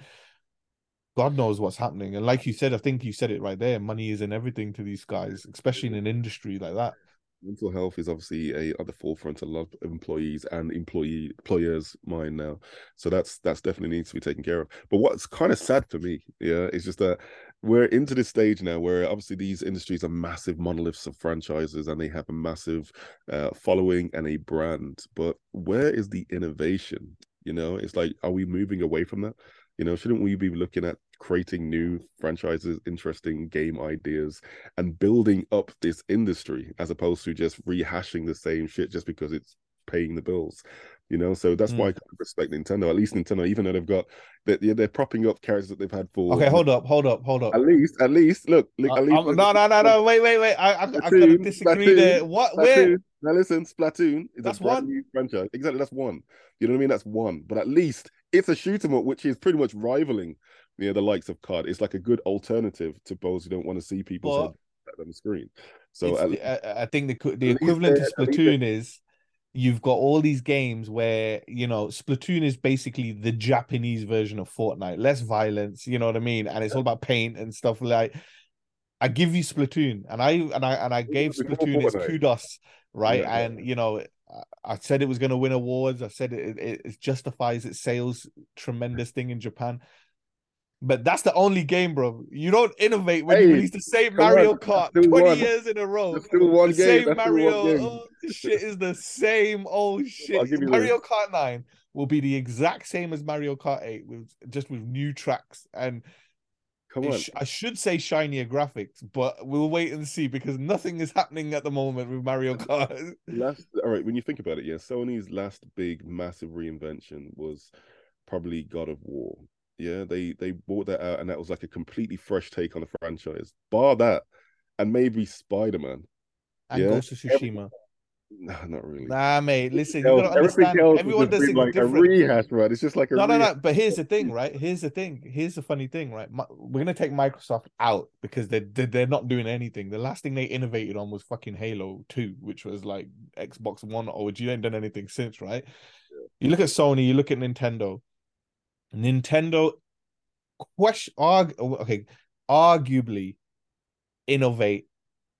God knows what's happening. And like you said, I think you said it right there. Money is in everything to these guys, especially in an industry like that. mental health is obviously a at the forefront of a lot of employees and employee employers mind now so that's that's definitely needs to be taken care of but what's kind of sad for me yeah is just that we're into this stage now where obviously these industries are massive monoliths of franchises and they have a massive uh, following and a brand but where is the innovation you know it's like are we moving away from that you know shouldn't we be looking at creating new franchises interesting game ideas and building up this industry as opposed to just rehashing the same shit just because it's paying the bills you know so that's why i Mm. kind of respect nintendo at least nintendo even though they've got they're, yeah, they're propping up characters that they've had for Okay, hold up, hold up, hold up. at least at least look, look at least no, no, no, no. Wait, wait, wait. I, I, I've got to disagree Splatoon, there. What? Where? Splatoon. Now listen, Splatoon is That's a brand one. new franchise. Exactly, that's one. You know what I mean? That's one. But at least it's a shoot 'em up, which is pretty much rivaling you know, the likes of Card. It's like a good alternative to those who don't want to see people's But- on the screen. So at, the- I, think the the equivalent to they're- at least Splatoon is you've got all these games where you know Splatoon is basically the Japanese version of Fortnite, less violence, you know what I mean, and it's all about paint and stuff like. I give you Splatoon, and I and I and I gave Splatoon its kudos, right? Yeah, yeah. and you know, I- I said it was going to win awards. I said it, it it justifies its sales, tremendous thing in Japan. But that's the only game, bro. You don't innovate when you release the same come on, Mario Kart still 20 one. years in a row. That's still one the game. same That's Mario. Oh, shit is the same old shit. Mario Kart 9 will be the exact same as Mario Kart 8 with just with new tracks and Come on. sh- I should say shinier graphics, but we'll wait and see because nothing is happening at the moment with Mario Kart. last all right when you think about it yeah sony's last big massive reinvention was probably god of war yeah they they brought that out and that was like a completely fresh take on the franchise bar that and maybe spider-man and Yeah. Ghost of Tsushima. no not really Nah, mate, listen, you gotta understand. Everyone does things like a rehash right it's just like a No, no, rehash. no. But here's the thing, right? Here's the thing. Here's the funny thing, right? We're gonna take Microsoft out because they're they're not doing anything. The last thing they innovated on was fucking Halo Two, which was like Xbox One OG. They ain't done anything since, right? You look at Sony. You look at Nintendo. Nintendo, question, arg, okay, arguably innovate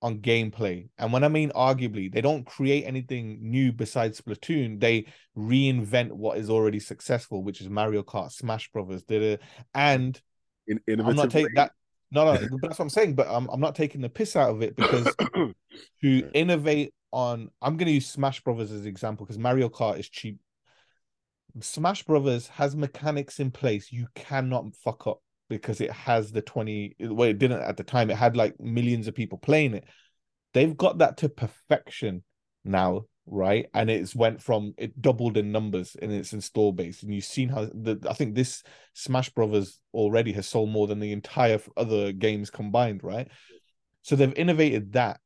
on gameplay. And when I mean arguably, they don't create anything new besides Splatoon. They reinvent what is already successful, which is Mario Kart, Smash Brothers, did it. And In, I'm not taking that. No, no, but that's what I'm saying. But I'm, I'm not taking the piss out of it because to innovate on, I'm going to use Smash Brothers as an example because Mario Kart is cheap. Smash Brothers has mechanics in place you cannot fuck up because it has the 20 well it didn't at the time it had like millions of people playing it. They've got that to perfection now right? And it's went from it doubled in numbers in its install base. And you've seen how the i think this smash brothers already has sold more than the entire other games combined right? So they've innovated that.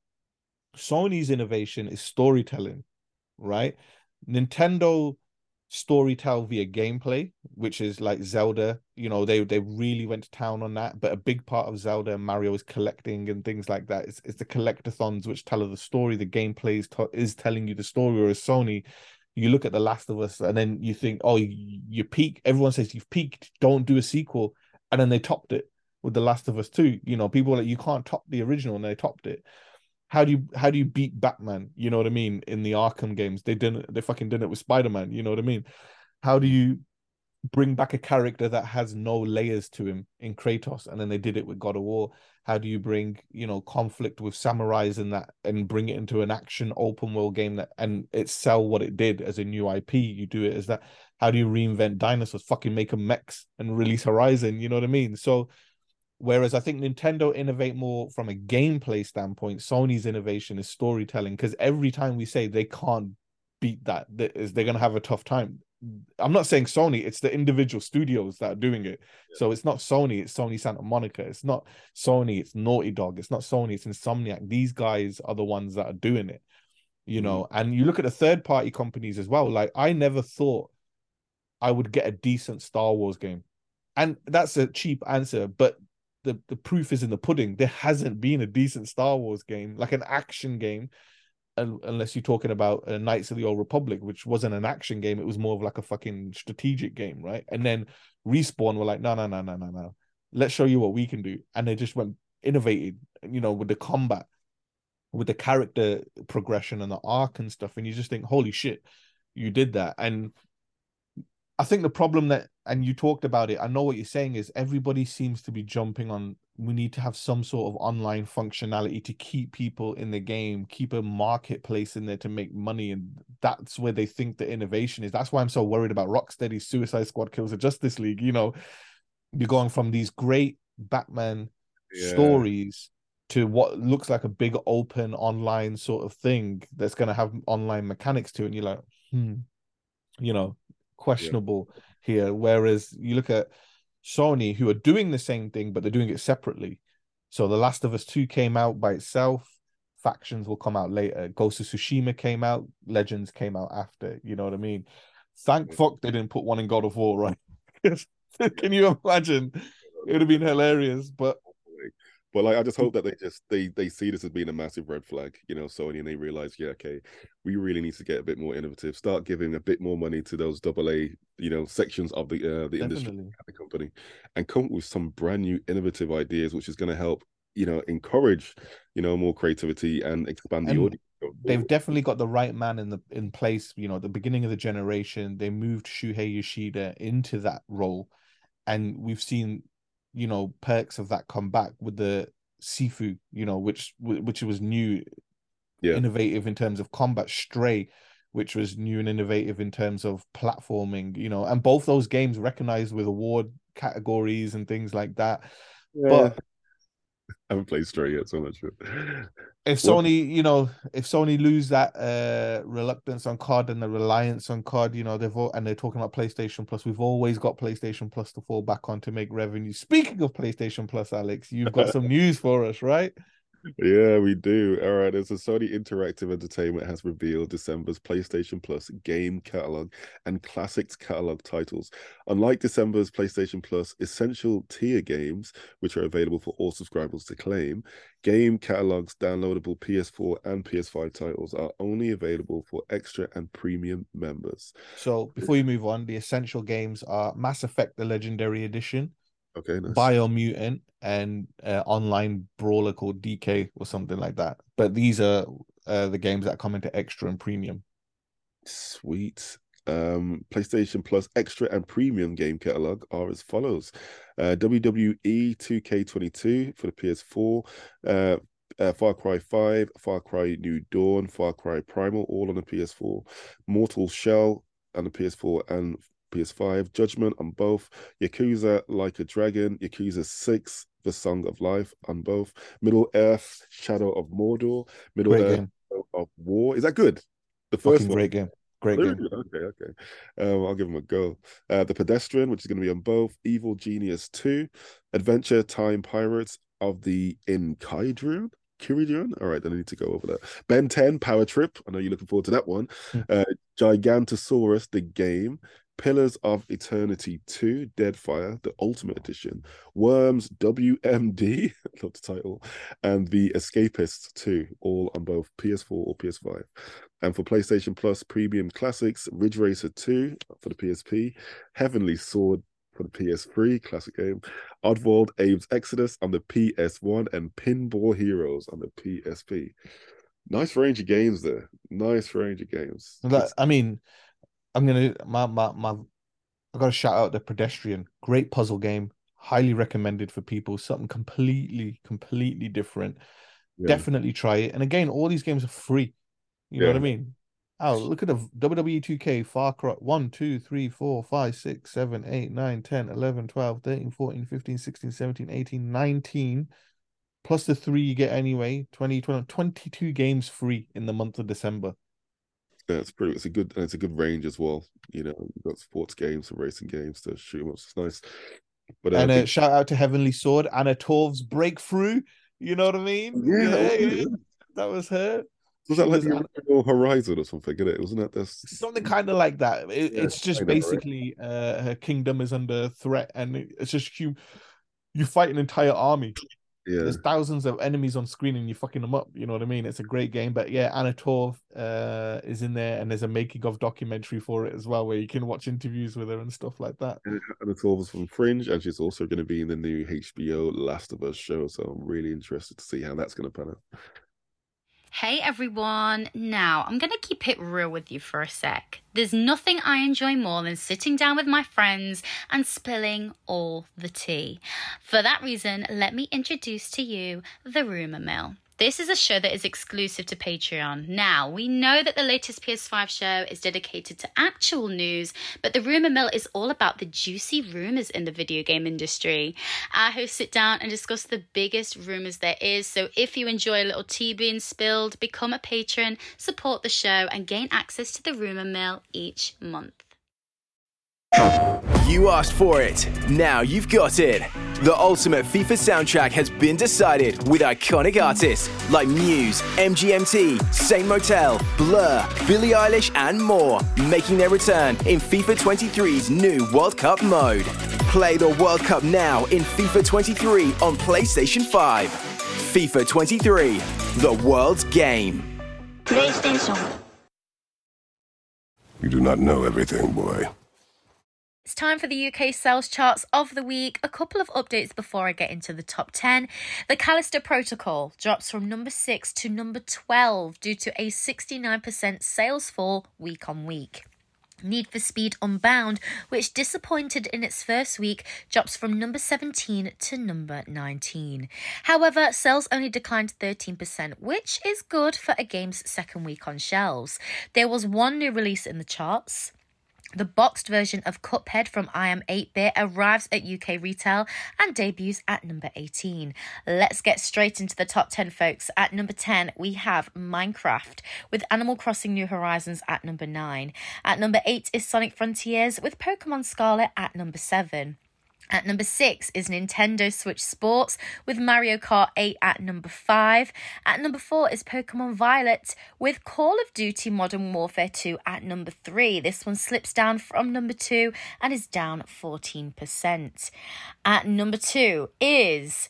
Sony's innovation is storytelling right? Nintendo storytell via gameplay, which is like Zelda. You know, they they really went to town on that. But a big part of Zelda and Mario is collecting and things like that. It's, it's the collectathons which tell the story. The gameplay is, is telling you the story. Whereas Sony, you look at The Last of Us and then you think, oh, you, you peak. Everyone says you've peaked. Don't do a sequel, and then they topped it with The Last of Us Two. You know, people like you can't top the original, and they topped it how do you how do you beat Batman? You know what I mean? In the Arkham games, they didn't they fucking did it with Spider Man. You know what I mean? How do you bring back a character that has no layers to him in Kratos, and then they did it with God of War? How do you bring you know conflict with samurais and that, and bring it into an action open world game that and it sell what it did as a new IP? You do it as that. How do you reinvent dinosaurs? Fucking make them mechs and release Horizon. You know what I mean? So Whereas I think Nintendo innovate more from a gameplay standpoint. Sony's innovation is storytelling because every time we say they can't beat that, that is they're gonna have a tough time. I'm not saying Sony; it's the individual studios that are doing it. So it's not Sony; it's Sony Santa Monica. It's not Sony; it's Naughty Dog. It's not Sony; it's Insomniac. These guys are the ones that are doing it. You know, mm. and you look at the third party companies as well. Like I never thought I would get a decent Star Wars game, and that's a cheap answer, but the the proof is in the pudding. There hasn't been a decent Star Wars game, like an action game, unless you're talking about uh, Knights of the Old Republic, which wasn't an action game. It was more of like a fucking strategic game, right? And then Respawn were like, no, no, no, no, no, no. Let's show you what we can do, and they just went innovated, you know, with the combat, with the character progression and the arc and stuff. And you just think, holy shit, you did that. And I think the problem that, and you talked about it, I know what you're saying is everybody seems to be jumping on. We need to have some sort of online functionality to keep people in the game, keep a marketplace in there to make money. And that's where they think the innovation is. That's why I'm so worried about Rocksteady, Suicide Squad, Kills the Justice League. You know, you're going from these great Batman Yeah. stories to what looks like a big open online sort of thing that's going to have online mechanics to it. And you're like, hmm, you know, questionable here. Whereas you look at Sony, who are doing the same thing, but they're doing it separately. So The Last of Us 2 came out by itself. Factions will come out later. Ghost of Tsushima came out. Legends came out after. You know what I mean? Thank fuck they didn't put one in God of War, right? Can you imagine? It would have been hilarious, but But like, I just hope that they just they they see this as being a massive red flag, you know, Sony, and they realize, yeah, okay, we really need to get a bit more innovative. Start giving a bit more money to those double A, you know, sections of the uh, the industry, Definitely. and the company, and come up with some brand new innovative ideas, which is going to help you know, encourage, you know, more creativity and expand the And audience. They've definitely got the right man in the in place. You know, at the beginning of the generation, they moved Shuhei Yoshida into that role, and we've seen, you know, perks of that come back with the Sifu. You know, which which was new, Yeah. innovative in terms of combat. Stray, which was new and innovative in terms of platforming. You know, and both those games recognized with award categories and things like that. But I haven't played Stray yet, so sure. If Sony, you know, if Sony lose that uh reluctance on COD and the reliance on COD, you know, they've all, and they're talking about PlayStation Plus. We've always got PlayStation Plus to fall back on to make revenue. Speaking of PlayStation Plus, Alex, you've got some news for us, right? Yeah, we do. All right. As a Sony Interactive Entertainment has revealed December's PlayStation Plus game catalog and classics catalog titles. Unlike December's PlayStation Plus essential tier games, which are available for all subscribers to claim, game catalogs downloadable PS4 and PS5 titles are only available for extra and premium members. So before you move on, the essential games are Mass Effect: The Legendary Edition, Okay, nice. Biomutant, and uh, online brawler called DK or something like that. But these are uh, the games that come into extra and premium. Sweet. Um, PlayStation Plus Extra and Premium game catalog are as follows: uh, WWE 2K22 for the PS4, uh, uh, Far Cry 5, Far Cry New Dawn, Far Cry Primal, all on the PS4, Mortal Shell on the PS4 and PS5, Judgment on both, Yakuza Like a Dragon, Yakuza 6, The Song of Life on both, Middle Earth Shadow of Mordor, Middle Great Earth game. Of War. Is that good? The first Fucking one. great game. Great game. Okay, okay. Um, I'll give them a go. Uh, the Pedestrian, which is going to be on both. Evil Genius 2, Adventure Time Pirates of the Inkaidron. Kiridron? All right, then I need to go over that. Ben 10 Power Trip. I know you're looking forward to that one. Uh, Gigantosaurus, the game. Pillars of Eternity 2, Deadfire, the Ultimate Edition. Worms WMD, love the title. And The Escapist 2, all on both PS4 or PS5. And for PlayStation Plus Premium Classics, Ridge Racer 2 uh, for the PSP, Heavenly Sword for the PS3, classic game, Oddworld Abe's Exoddus on the PS1, and Pinball Heroes on the PSP. Nice range of games there. Nice range of games. That, I mean, I'm gonna my my my. I got to shout out the pedestrian. Great puzzle game. Highly recommended for people. Something completely, completely different. Yeah. Definitely try it. And again, all these games are free. You know what I mean? Oh, look at the WWE 2K, Far Cry 1, 2, 3, 4, 5, 6, 7, 8, 9, 10, 11, 12, 13, 14, 15, 16, 17, 18, 19. Plus the three you get anyway. 20, 20, 22 games free in the month of December. Yeah, it's pretty. It's a good. And it's a good range as well. You know, you've got sports games and racing games to shoot 'em up. It's nice. But uh, and a shout out to Heavenly Sword, Anna Torv's breakthrough. You know what I mean? Yeah, that was yeah, that was her. was that like was Anna- Horizon or something? It? Wasn't that this? something kind of like that. It, Yeah, it's just right? basically uh, her kingdom is under threat, and it's just you. You fight an entire army. Yeah. There's thousands of enemies on screen, and you're fucking them up. You know what I mean? It's a great game. But yeah, Anna Torv uh, is in there, and there's a making of documentary for it as well, where you can watch interviews with her and stuff like that. It's all from Fringe, and she's also going to be in the new HBO Last of Us show. So I'm really interested to see how that's going to pan out. Hey everyone! Now, I'm gonna keep it real with you for a sec. There's nothing I enjoy more than sitting down with my friends and spilling all the tea. For that reason, let me introduce to you the Rumour Mill. This is a show that is exclusive to Patreon. Now, we know that the latest PS5 show is dedicated to actual news, but the Rumour Mill is all about the juicy rumours in the video game industry. Our hosts sit down and discuss the biggest rumours there is, so if you enjoy a little tea being spilled, become a patron, support the show, and gain access to the Rumour Mill each month. You asked for it. Now you've got it. The ultimate FIFA soundtrack has been decided with iconic artists like Muse, MGMT, Saint Motel, Blur, Billie Eilish, and more, making their return in FIFA 23's new World Cup mode. Play the World Cup now in FIFA 23 on PlayStation 5. FIFA 23, the world's game. PlayStation You do not know everything, boy. It's time for the UK sales charts of the week. A couple of updates before I get into the top 10. The Callisto Protocol drops from number 6 to number 12 due to a 69% sales fall week on week. Need for Speed Unbound, which disappointed in its first week, drops from number 17 to number 19. However, sales only declined 13%, which is good for a game's second week on shelves. There was one new release in the charts. The boxed version of Cuphead from I Am 8-Bit arrives at UK retail and debuts at number 18. Let's get straight into the top 10, folks. At number 10, we have Minecraft, with Animal Crossing New Horizons at number 9. At number 8 is Sonic Frontiers, with Pokemon Scarlet at number 7. At number six is Nintendo Switch Sports with Mario Kart 8 at number five. At number four is Pokemon Violet with Call of Duty Modern Warfare 2 at number three. This one slips down from number two and is down 14%. At number two is.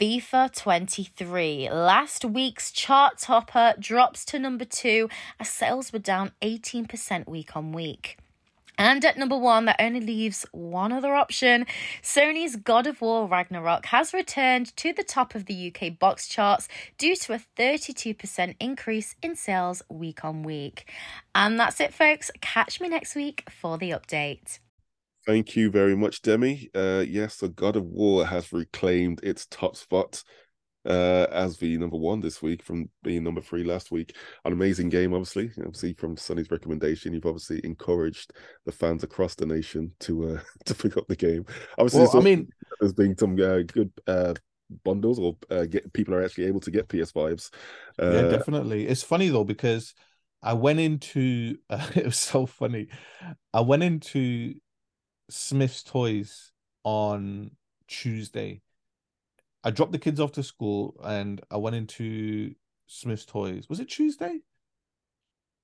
FIFA 23. Last week's chart topper drops to number two as sales were down 18% week on week. And at number one, that only leaves one other option. Sony's God of War Ragnarok has returned to the top of the UK box charts due to a 32% increase in sales week on week. And that's it, folks. Catch me next week for the update. Thank you very much, Demi. Uh, yes, the God of War has reclaimed its top spot uh, as the number one this week from being number three last week. An amazing game, obviously. Obviously, from Sonny's recommendation, you've obviously encouraged the fans across the nation to uh, to pick up the game. Obviously, Well, I mean- there's been some uh, good uh, bundles or uh, get people are actually able to get PS5s. Uh, yeah, definitely. It's funny though because I went into uh, it was so funny. I went into Smyths Toys on Tuesday. I dropped the kids off to school and I went into Smyths Toys. Was it Tuesday?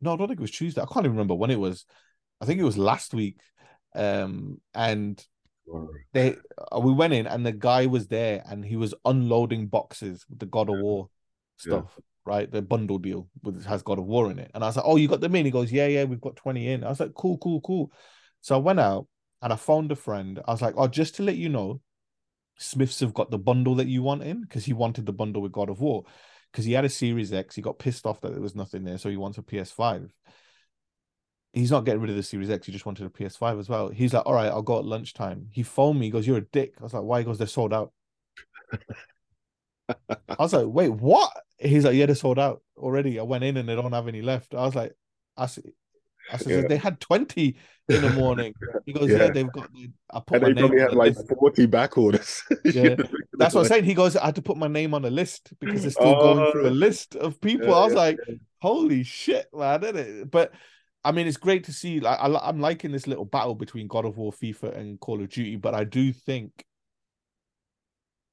No, I don't think it was Tuesday. I can't even remember when it was. I think it was last week. Um, and they uh, we went in and the guy was there and he was unloading boxes with the God of War Yeah. stuff, right? The bundle deal with has God of War in it. And I was like, Oh, you got them in? He goes, Yeah, yeah, we've got 20 in. I was like, Cool, cool, cool. So I went out and I found a friend. I was like, Oh, just to let you know, Smyths have got the bundle that you want in because he wanted the bundle with God of War because he had a Series X. He got pissed off that there was nothing there, so he wants a PS5. He's not getting rid of the Series X. He just wanted a PS5 as well. He's like, "All right, I'll go at lunchtime." He phoned me. He goes, "You're a dick." I was like, "Why?" He goes, "They're sold out." I was like, "Wait, what?" He's like, "Yeah, they're sold out already." I went in and they don't have any left. I was like, "I see." I said, Yeah. "They had twenty in the morning." He goes, "Yeah, Yeah. they've got." I put and my they probably had like list. 40 back orders. Yeah, that's what I'm saying. He goes, I had to put my name on a list because they're still going oh. through a Oh. list of people. Yeah, I was like, holy shit, man, isn't it? But I mean, it's great to see. Like, I, I'm liking this little battle between God of War, FIFA, and Call of Duty. But I do think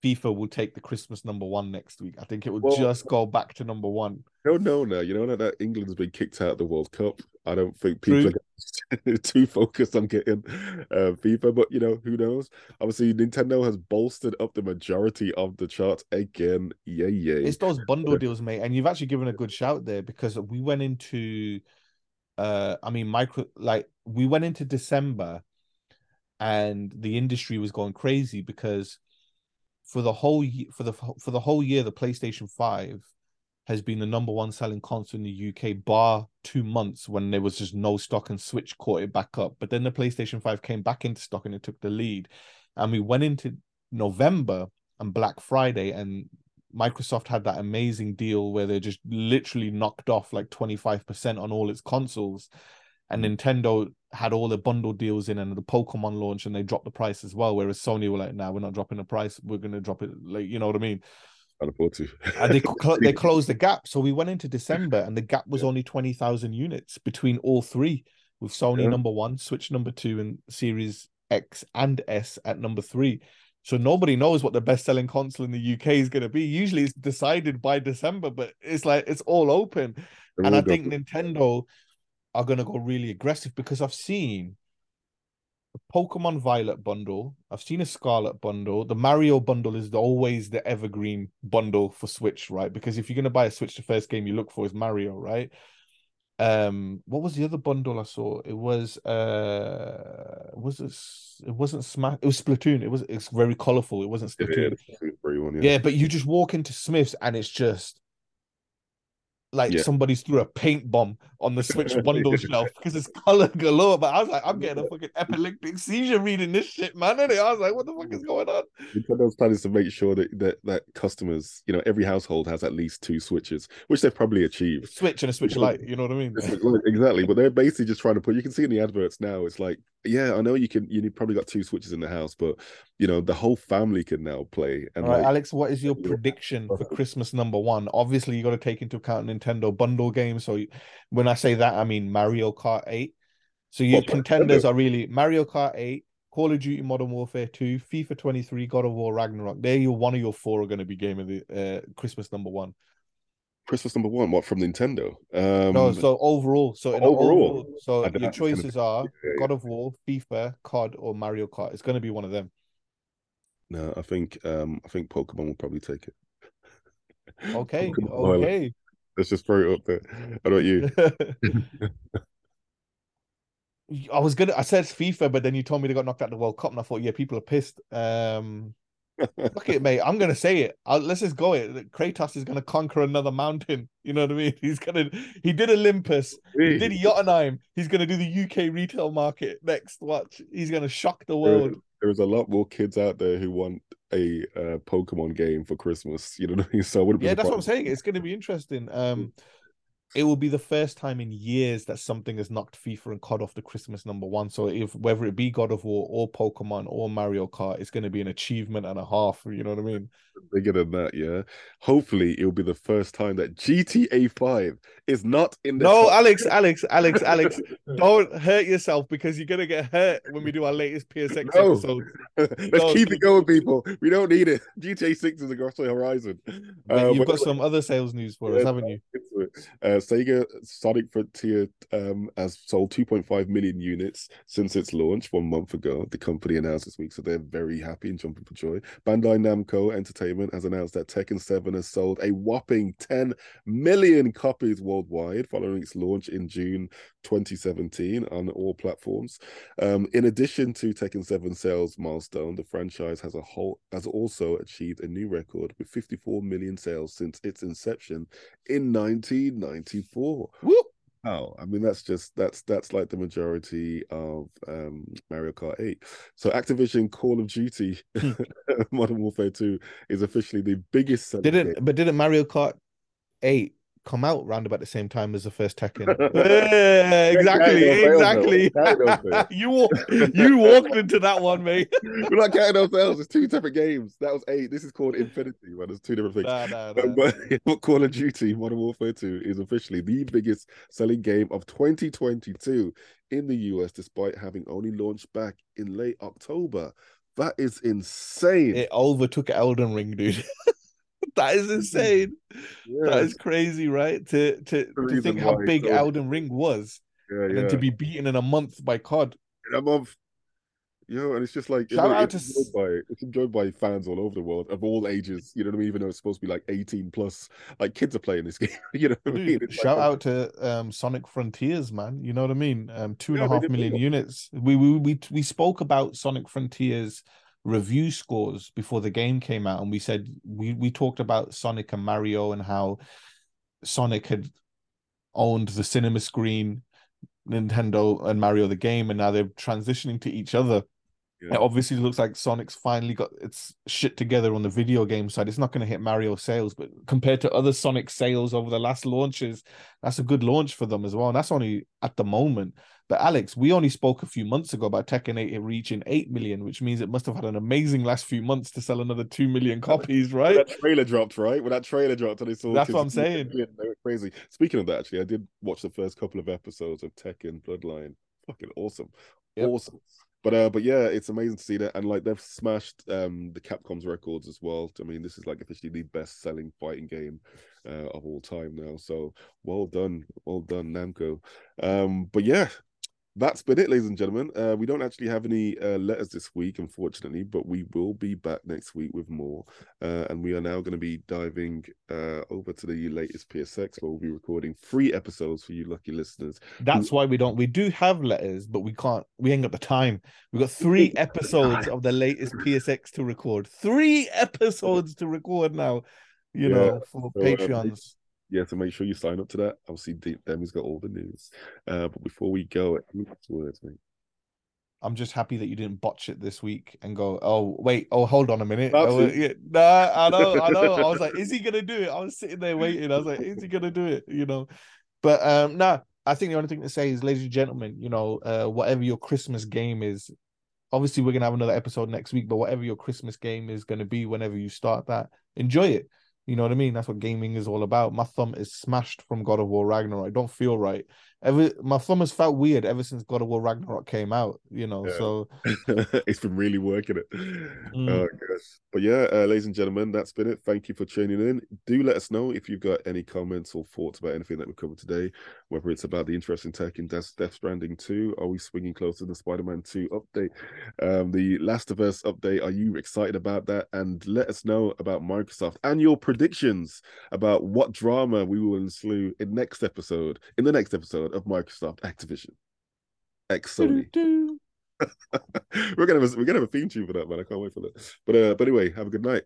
FIFA will take the Christmas number one next week. I think it will Well- just go back to number one. No, no, no. You know that- that England's been kicked out of the World Cup. I don't think people True. are too focused on getting uh, FIFA, but you know who knows. Obviously, Nintendo has bolstered up the majority of the charts again. Yay, yay! It's those bundle deals, mate. And you've actually given a good shout there because we went into uh I mean micro like we went into December and the industry was going crazy because for the whole year for the for the whole year the PlayStation 5 has been the number one selling console in the UK bar 2 months when there was just no stock and Switch caught it back up. But then the PlayStation 5 came back into stock and it took the lead. And we went into November and Black Friday and Microsoft had that amazing deal where they just literally knocked off like 25% on all its consoles. And mm. Nintendo had all the bundle deals in and the Pokemon launch and they dropped the price as well. Whereas Sony were like, nah, we're not dropping the price. We're going to drop it. Like, you know what I mean? Can't afford to. And they, cl- they closed the gap. So we went into December and the gap was only 20,000 units between all three with Sony Yeah. number one, Switch number two, and Series X and S at number three. So nobody knows what the best selling console in the UK is going to be. Usually it's decided by December, but it's like it's all open. They're and all I think Nintendo are going to go really aggressive because I've seen a Pokemon Violet bundle, I've seen a Scarlet bundle. The Mario bundle is the, always the evergreen bundle for Switch, right? Because if you're going to buy a Switch, the first game you look for is Mario, right? Um, what was the other bundle I saw? It was uh, was it? It wasn't Smash. It was Splatoon. It was. It's very colorful. It wasn't Splatoon. yeah, one, Yeah, yeah. but you just walk into Smyths and it's just like Yeah. somebody's threw a paint bomb on the Switch bundle shelf because it's color galore. But I was like, I'm getting a fucking epileptic seizure reading this shit, man. And I was like, what the fuck is going on? Nintendo's plan is to make sure that, that that customers, you know, every household has at least two switches, which they've probably achieved. Switch and a Switch Lite. You know what I mean? exactly, but they're basically just trying to put. You can see in the adverts now. It's like, yeah, I know you can. You probably got two switches in the house, but you know, the whole family can now play. And All right, like, Alex, what is your prediction for Christmas number one? Obviously, you got to take into account Nintendo bundle games. So, when I say that, I mean Mario Kart 8. So, your What, for contenders are really Mario Kart 8, Call of Duty Modern Warfare 2, FIFA 23, God of War Ragnarok. They're your one of your four are going to be game of the uh, Christmas number one. Christmas number one, what from Nintendo? Um, no, so overall, so in overall, overall, so your choices are yeah, yeah. God of War, FIFA, COD, or Mario Kart. It's going to be one of them. no, I think um, I think Pokemon will probably take it. Okay, okay. Let's just throw it up there. How about you? I was gonna. I said FIFA, but then you told me they got knocked out the World Cup, and I thought, yeah, people are pissed. Um, fuck it, mate. I'm gonna say it. I'll, let's just go it. Kratos is gonna conquer another mountain. You know what I mean? He's gonna. He did Olympus. He did Jotunheim. He's gonna do the UK retail market next. Watch. He's gonna shock the world. There's a lot more kids out there who want a uh, Pokemon game for Christmas. You know what I mean? So I wouldn't be Yeah, that's what I'm saying. It's gonna be interesting. Um, it will be the first time in years that something has knocked FIFA and COD off the Christmas number one. So if whether it be God of War or Pokemon or Mario Kart, it's going to be an achievement and a half. You know what I mean? Bigger than that, yeah. Hopefully, it'll be the first time that GTA 5 is not in the No, top- Alex, Alex, Alex, Alex, don't hurt yourself because you're gonna get hurt when we do our latest PSX No. episode. Let's No, keep it going, people. We don't need it. GTA 6 is across the horizon. Uh, you've got some other sales news for us, haven't you? Uh, Sega Sonic Frontier um, has sold 2.5 million units since its launch one month ago. The company announced this week, so they're very happy and jumping for joy. Bandai Namco Entertainment has announced that Tekken 7 has sold a whopping 10 million copies worldwide following its launch in June 2017 on all platforms. Um, in addition to Tekken 7 sales milestone, the franchise has a whole has also achieved a new record with 54 million sales since its inception in 1994. Whoop. Oh, I mean that's just that's that's like the majority of um Mario Kart 8. So Activision Call of Duty Modern Warfare 2 is officially the biggest. Didn't but didn't Mario Kart Eight come out round about the same time as the first Tekken? Yeah, exactly, Kind of failed, exactly. though. Kind of failed. you walked, you walked into that one, mate. We're not counting ourselves. It's two separate games. That was eight. This is called Infinity. Man, there's two different things. Nah, nah, nah. but, but Call of Duty Modern Warfare 2 is officially the biggest selling game of 2022 in the US, despite having only launched back in late October. That is insane. It overtook Elden Ring, dude. that is insane. That is crazy, right? To to, to think how big so- Elden Ring was, yeah, and yeah. then to be beaten in a month by COD. in a month. Yo, and it's just like Shout look, out it's to enjoyed by it's enjoyed by fans all over the world of all ages. You know what I mean? Even though it's supposed to be like 18 plus, like kids are playing this game. You know what I mean? It's shout like, out to um, Sonic Frontiers, man. You know what I mean? Um, two and Yeah, a half million units. We, we we we spoke about Sonic Frontiers review scores before the game came out, and we said we we talked about Sonic and Mario and how Sonic had owned the cinema screen, Nintendo and Mario the game, and now they're transitioning to each other. Yeah. It obviously looks like Sonic's finally got its shit together on the video game side. It's not going to hit Mario sales, but compared to other Sonic sales over the last launches, that's a good launch for them as well. And that's only at the moment. But Alex, we only spoke a few months ago about Tekken 8 reaching 8 million, which means it must have had an amazing last few months to sell another 2 million copies, When right? that trailer dropped, right? When that trailer dropped, and they saw That's what I'm saying. it, They were crazy. Speaking of that, actually, I did watch the first couple of episodes of Tekken Bloodline. Fucking awesome, Yep. awesome. But uh, but yeah, it's amazing to see that, and like they've smashed um the Capcom's records as well. I mean, this is like officially the best selling fighting game uh, of all time now. So well done, well done, Namco. Um, but yeah, that's been it, ladies and gentlemen. Uh, we don't actually have any uh, letters this week, unfortunately, but we will be back next week with more. Uh, and we are now going to be diving uh, over to the latest PSX, where we'll be recording three episodes for you lucky listeners. That's why we don't. We do have letters, but we can't. We ain't got the time. We've got three episodes of the latest PSX to record. Three episodes to record now. You Yeah, know, for so, uh, Patreons. Yeah, so make sure you sign up to that. Obviously, Demi's got all the news. Uh, but before we go, any words, mate? I'm just happy that you didn't botch it this week and go, oh wait, oh hold on a minute. Oh, yeah, nah, I know, I know. I was like, is he gonna do it? I was sitting there waiting. I was like, is he gonna do it? You know, but um, no. I think the only thing to say is, ladies and gentlemen, you know, uh, whatever your Christmas game is, obviously we're gonna have another episode next week. But whatever your Christmas game is gonna be, whenever you start that, enjoy it. You know what I mean? That's what gaming is all about. My thumb is smashed from God of War Ragnarok. I don't feel right. Ever my thumb has felt weird ever since God of War Ragnarok came out. You know, Yeah. so it's been really working it. Mm. Oh gosh. But yeah, uh, ladies and gentlemen, that's been it. Thank you for tuning in. Do let us know if you've got any comments or thoughts about anything that we covered today, whether it's about the interesting tech in Death, Death Stranding 2, are we swinging closer to the Spider-Man 2 update? Um, the Last of Us update, are you excited about that? And let us know about Microsoft and your predictions about what drama we will ensue in next episode, in the next episode of Microsoft Activision. X Sony. we're gonna have a, we're gonna have a theme tune for that, man. I can't wait for that. But uh, but anyway, have a good night.